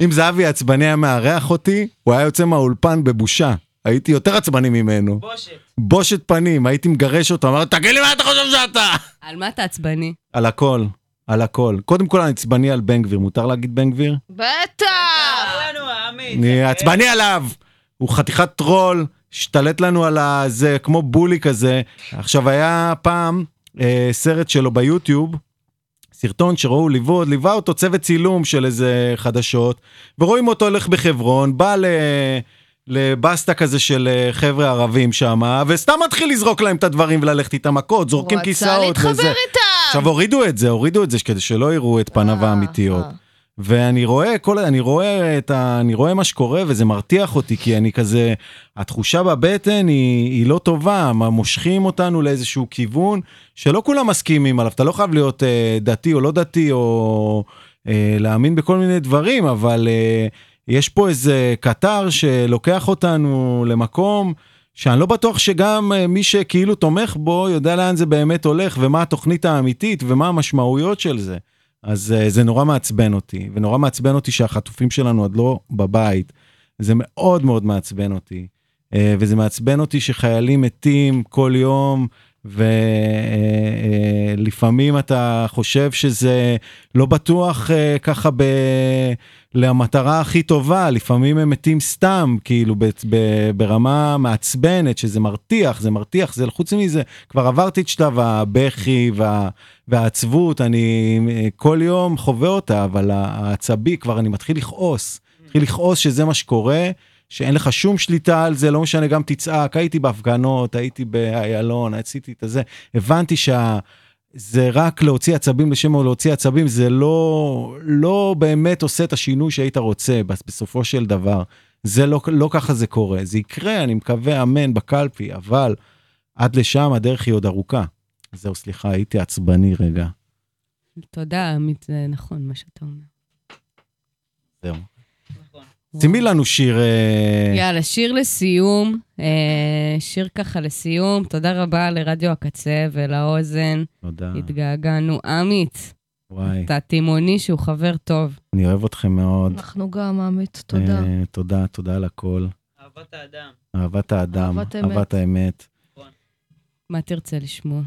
אם זהבי עצבני היה מארח אותי, הוא היה יוצא מהאולפן בבושה. הייתי יותר עצבני ממנו. בושת. בושת פנים, הייתי מגרש אותו, אמר, תגיד לי מה אתה חושב שאתה? על מה אתה עצבני? על הכל, על הכל. קודם כל אני עצבני על בן גביר, מותר להגיד בן גביר? בטח! אני עצבני עליו! הוא חתיכת טרול, השתלט לנו על הזה, כמו בולי כזה. עכשיו, היה פעם אה, סרט שלו ביוטיוב, סרטון שראו, ליוו, ליווה אותו צוות צילום של איזה חדשות, ורואים אותו הולך בחברון, בא ל... לבסטה כזה של אה, חבר'ה ערבים שם, וסתם מתחיל לזרוק להם את הדברים וללכת איתם מכות, זורקים הוא כיסאות רצה להתחבר וזה. איתם! עכשיו הורידו את זה, הורידו את זה כדי שלא יראו את פניו אה, האמיתיות. ואני רואה כל, אני רואה את ה... אני רואה מה שקורה וזה מרתיח אותי כי אני כזה, התחושה בבטן היא, היא לא טובה, מה, מושכים אותנו לאיזשהו כיוון שלא כולם מסכימים עליו, אתה לא חייב להיות אה, דתי או לא דתי או אה, להאמין בכל מיני דברים, אבל אה, יש פה איזה קטר שלוקח אותנו למקום שאני לא בטוח שגם אה, מי שכאילו תומך בו יודע לאן זה באמת הולך ומה התוכנית האמיתית ומה המשמעויות של זה. אז uh, זה נורא מעצבן אותי, ונורא מעצבן אותי שהחטופים שלנו עוד לא בבית. זה מאוד מאוד מעצבן אותי. אה, וזה מעצבן אותי שחיילים מתים כל יום, ולפעמים אתה חושב שזה לא בטוח אה, ככה ב... למטרה הכי טובה, לפעמים הם מתים סתם, כאילו ב... ב... ברמה מעצבנת, שזה מרתיח, זה מרתיח, זה חוץ מזה, כבר עברתי את שלב הבכי וה... והעצבות, אני אה, כל יום חווה אותה, אבל העצבי, כבר אני מתחיל לכעוס, מתחיל לכעוס שזה מה שקורה. שאין לך שום שליטה על זה, לא משנה, גם תצעק, הייתי בהפגנות, הייתי באיילון, עשיתי את זה, הבנתי שזה רק להוציא עצבים לשם או להוציא עצבים, זה לא, לא באמת עושה את השינוי שהיית רוצה בסופו של דבר. זה לא, לא ככה זה קורה, זה יקרה, אני מקווה, אמן, בקלפי, אבל עד לשם הדרך היא עוד ארוכה. זהו, סליחה, הייתי עצבני רגע. תודה, עמית, זה נכון מה שאתה אומר. זהו. שימי לנו שיר... אה, יאללה, שיר לסיום. אה, שיר ככה לסיום. תודה רבה לרדיו הקצה ולאוזן. תודה. התגעגענו. עמית, וואי, אתה תימוני שהוא חבר טוב. אני אוהב אתכם מאוד. אנחנו גם, עמית, תודה. אה, תודה, תודה על הכל. אהבת האדם. אהבת האדם, אהבת אמת. אהבת האמת. מה תרצה לשמוע?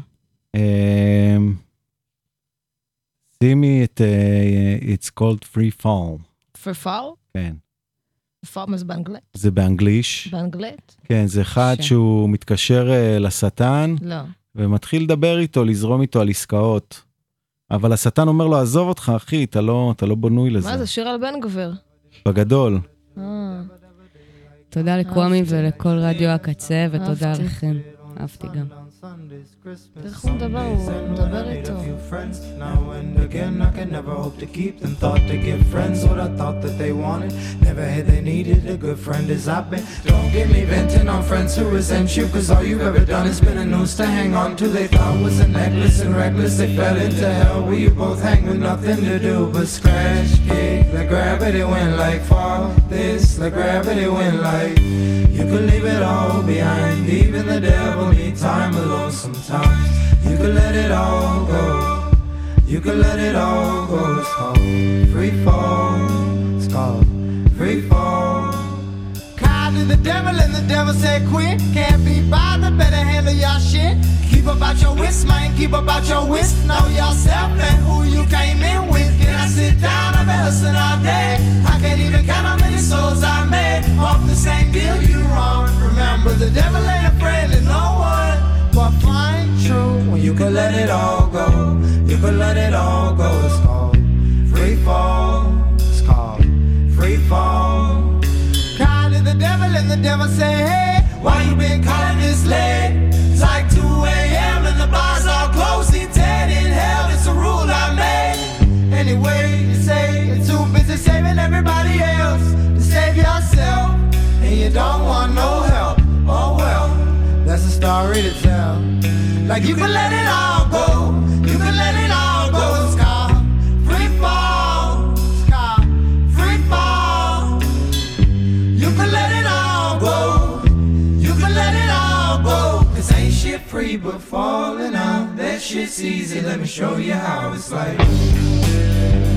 שימי את It's called Free Fall. פרפאר? כן. פרפאר זה באנגלית? זה באנגליש. באנגלית? כן, זה אחד שם. שהוא מתקשר אה, לשטן לא. ומתחיל לדבר איתו, לזרום איתו על עסקאות. אבל השטן אומר לו, עזוב אותך, אחי, אתה לא, אתה לא בנוי לזה. מה זה, שיר על בן גביר. בגדול. אה, תודה לקוואמי. ולכל רדיו הקצה, ותודה. לכם. אהבתי גם. תראה איך הוא מדבר, הוא מדבר איתו. friends now and again. I can never hope to keep them. Thought to give friends what I thought that they wanted. Never had they needed a good friend as I've been. Don't get me venting on friends who resent you, cause all you've ever done is been a noose to hang on to. They thought was a necklace and reckless. They fell into hell where you both hang with nothing to do but scratch, kick. Like gravity went like fall. This, like gravity went like. You could leave it all behind. Even the devil need time alone sometimes. You could let it all go. You could let it all go. It's called free fall. It's called free fall. Call to the devil and the devil said quit. Can't be bothered, better handle your shit. Keep about your wits, man. Keep about your wits. Know yourself and who you came in with. Can I sit down? I've been all day. I can't even count how many souls I made. Off the same deal you wrong. Remember, the devil ain't afraid of no one. But find true when you can let it all go. You can let it all go. It's called free fall. It's called free fall. Call to the devil and the devil say, hey, why you been calling this late? Anyway, you say you're too busy saving everybody else to save yourself. And you don't want no help. Oh well, that's a story to tell. Like you can let it all go. You can let it all free but falling out. That shit's easy. Let me show you how it's like.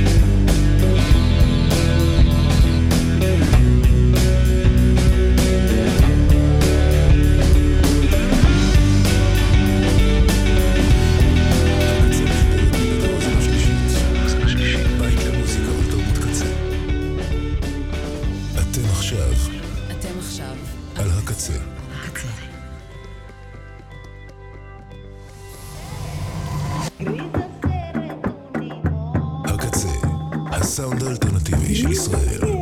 הסאונד האלטרנטיבי של ישראל.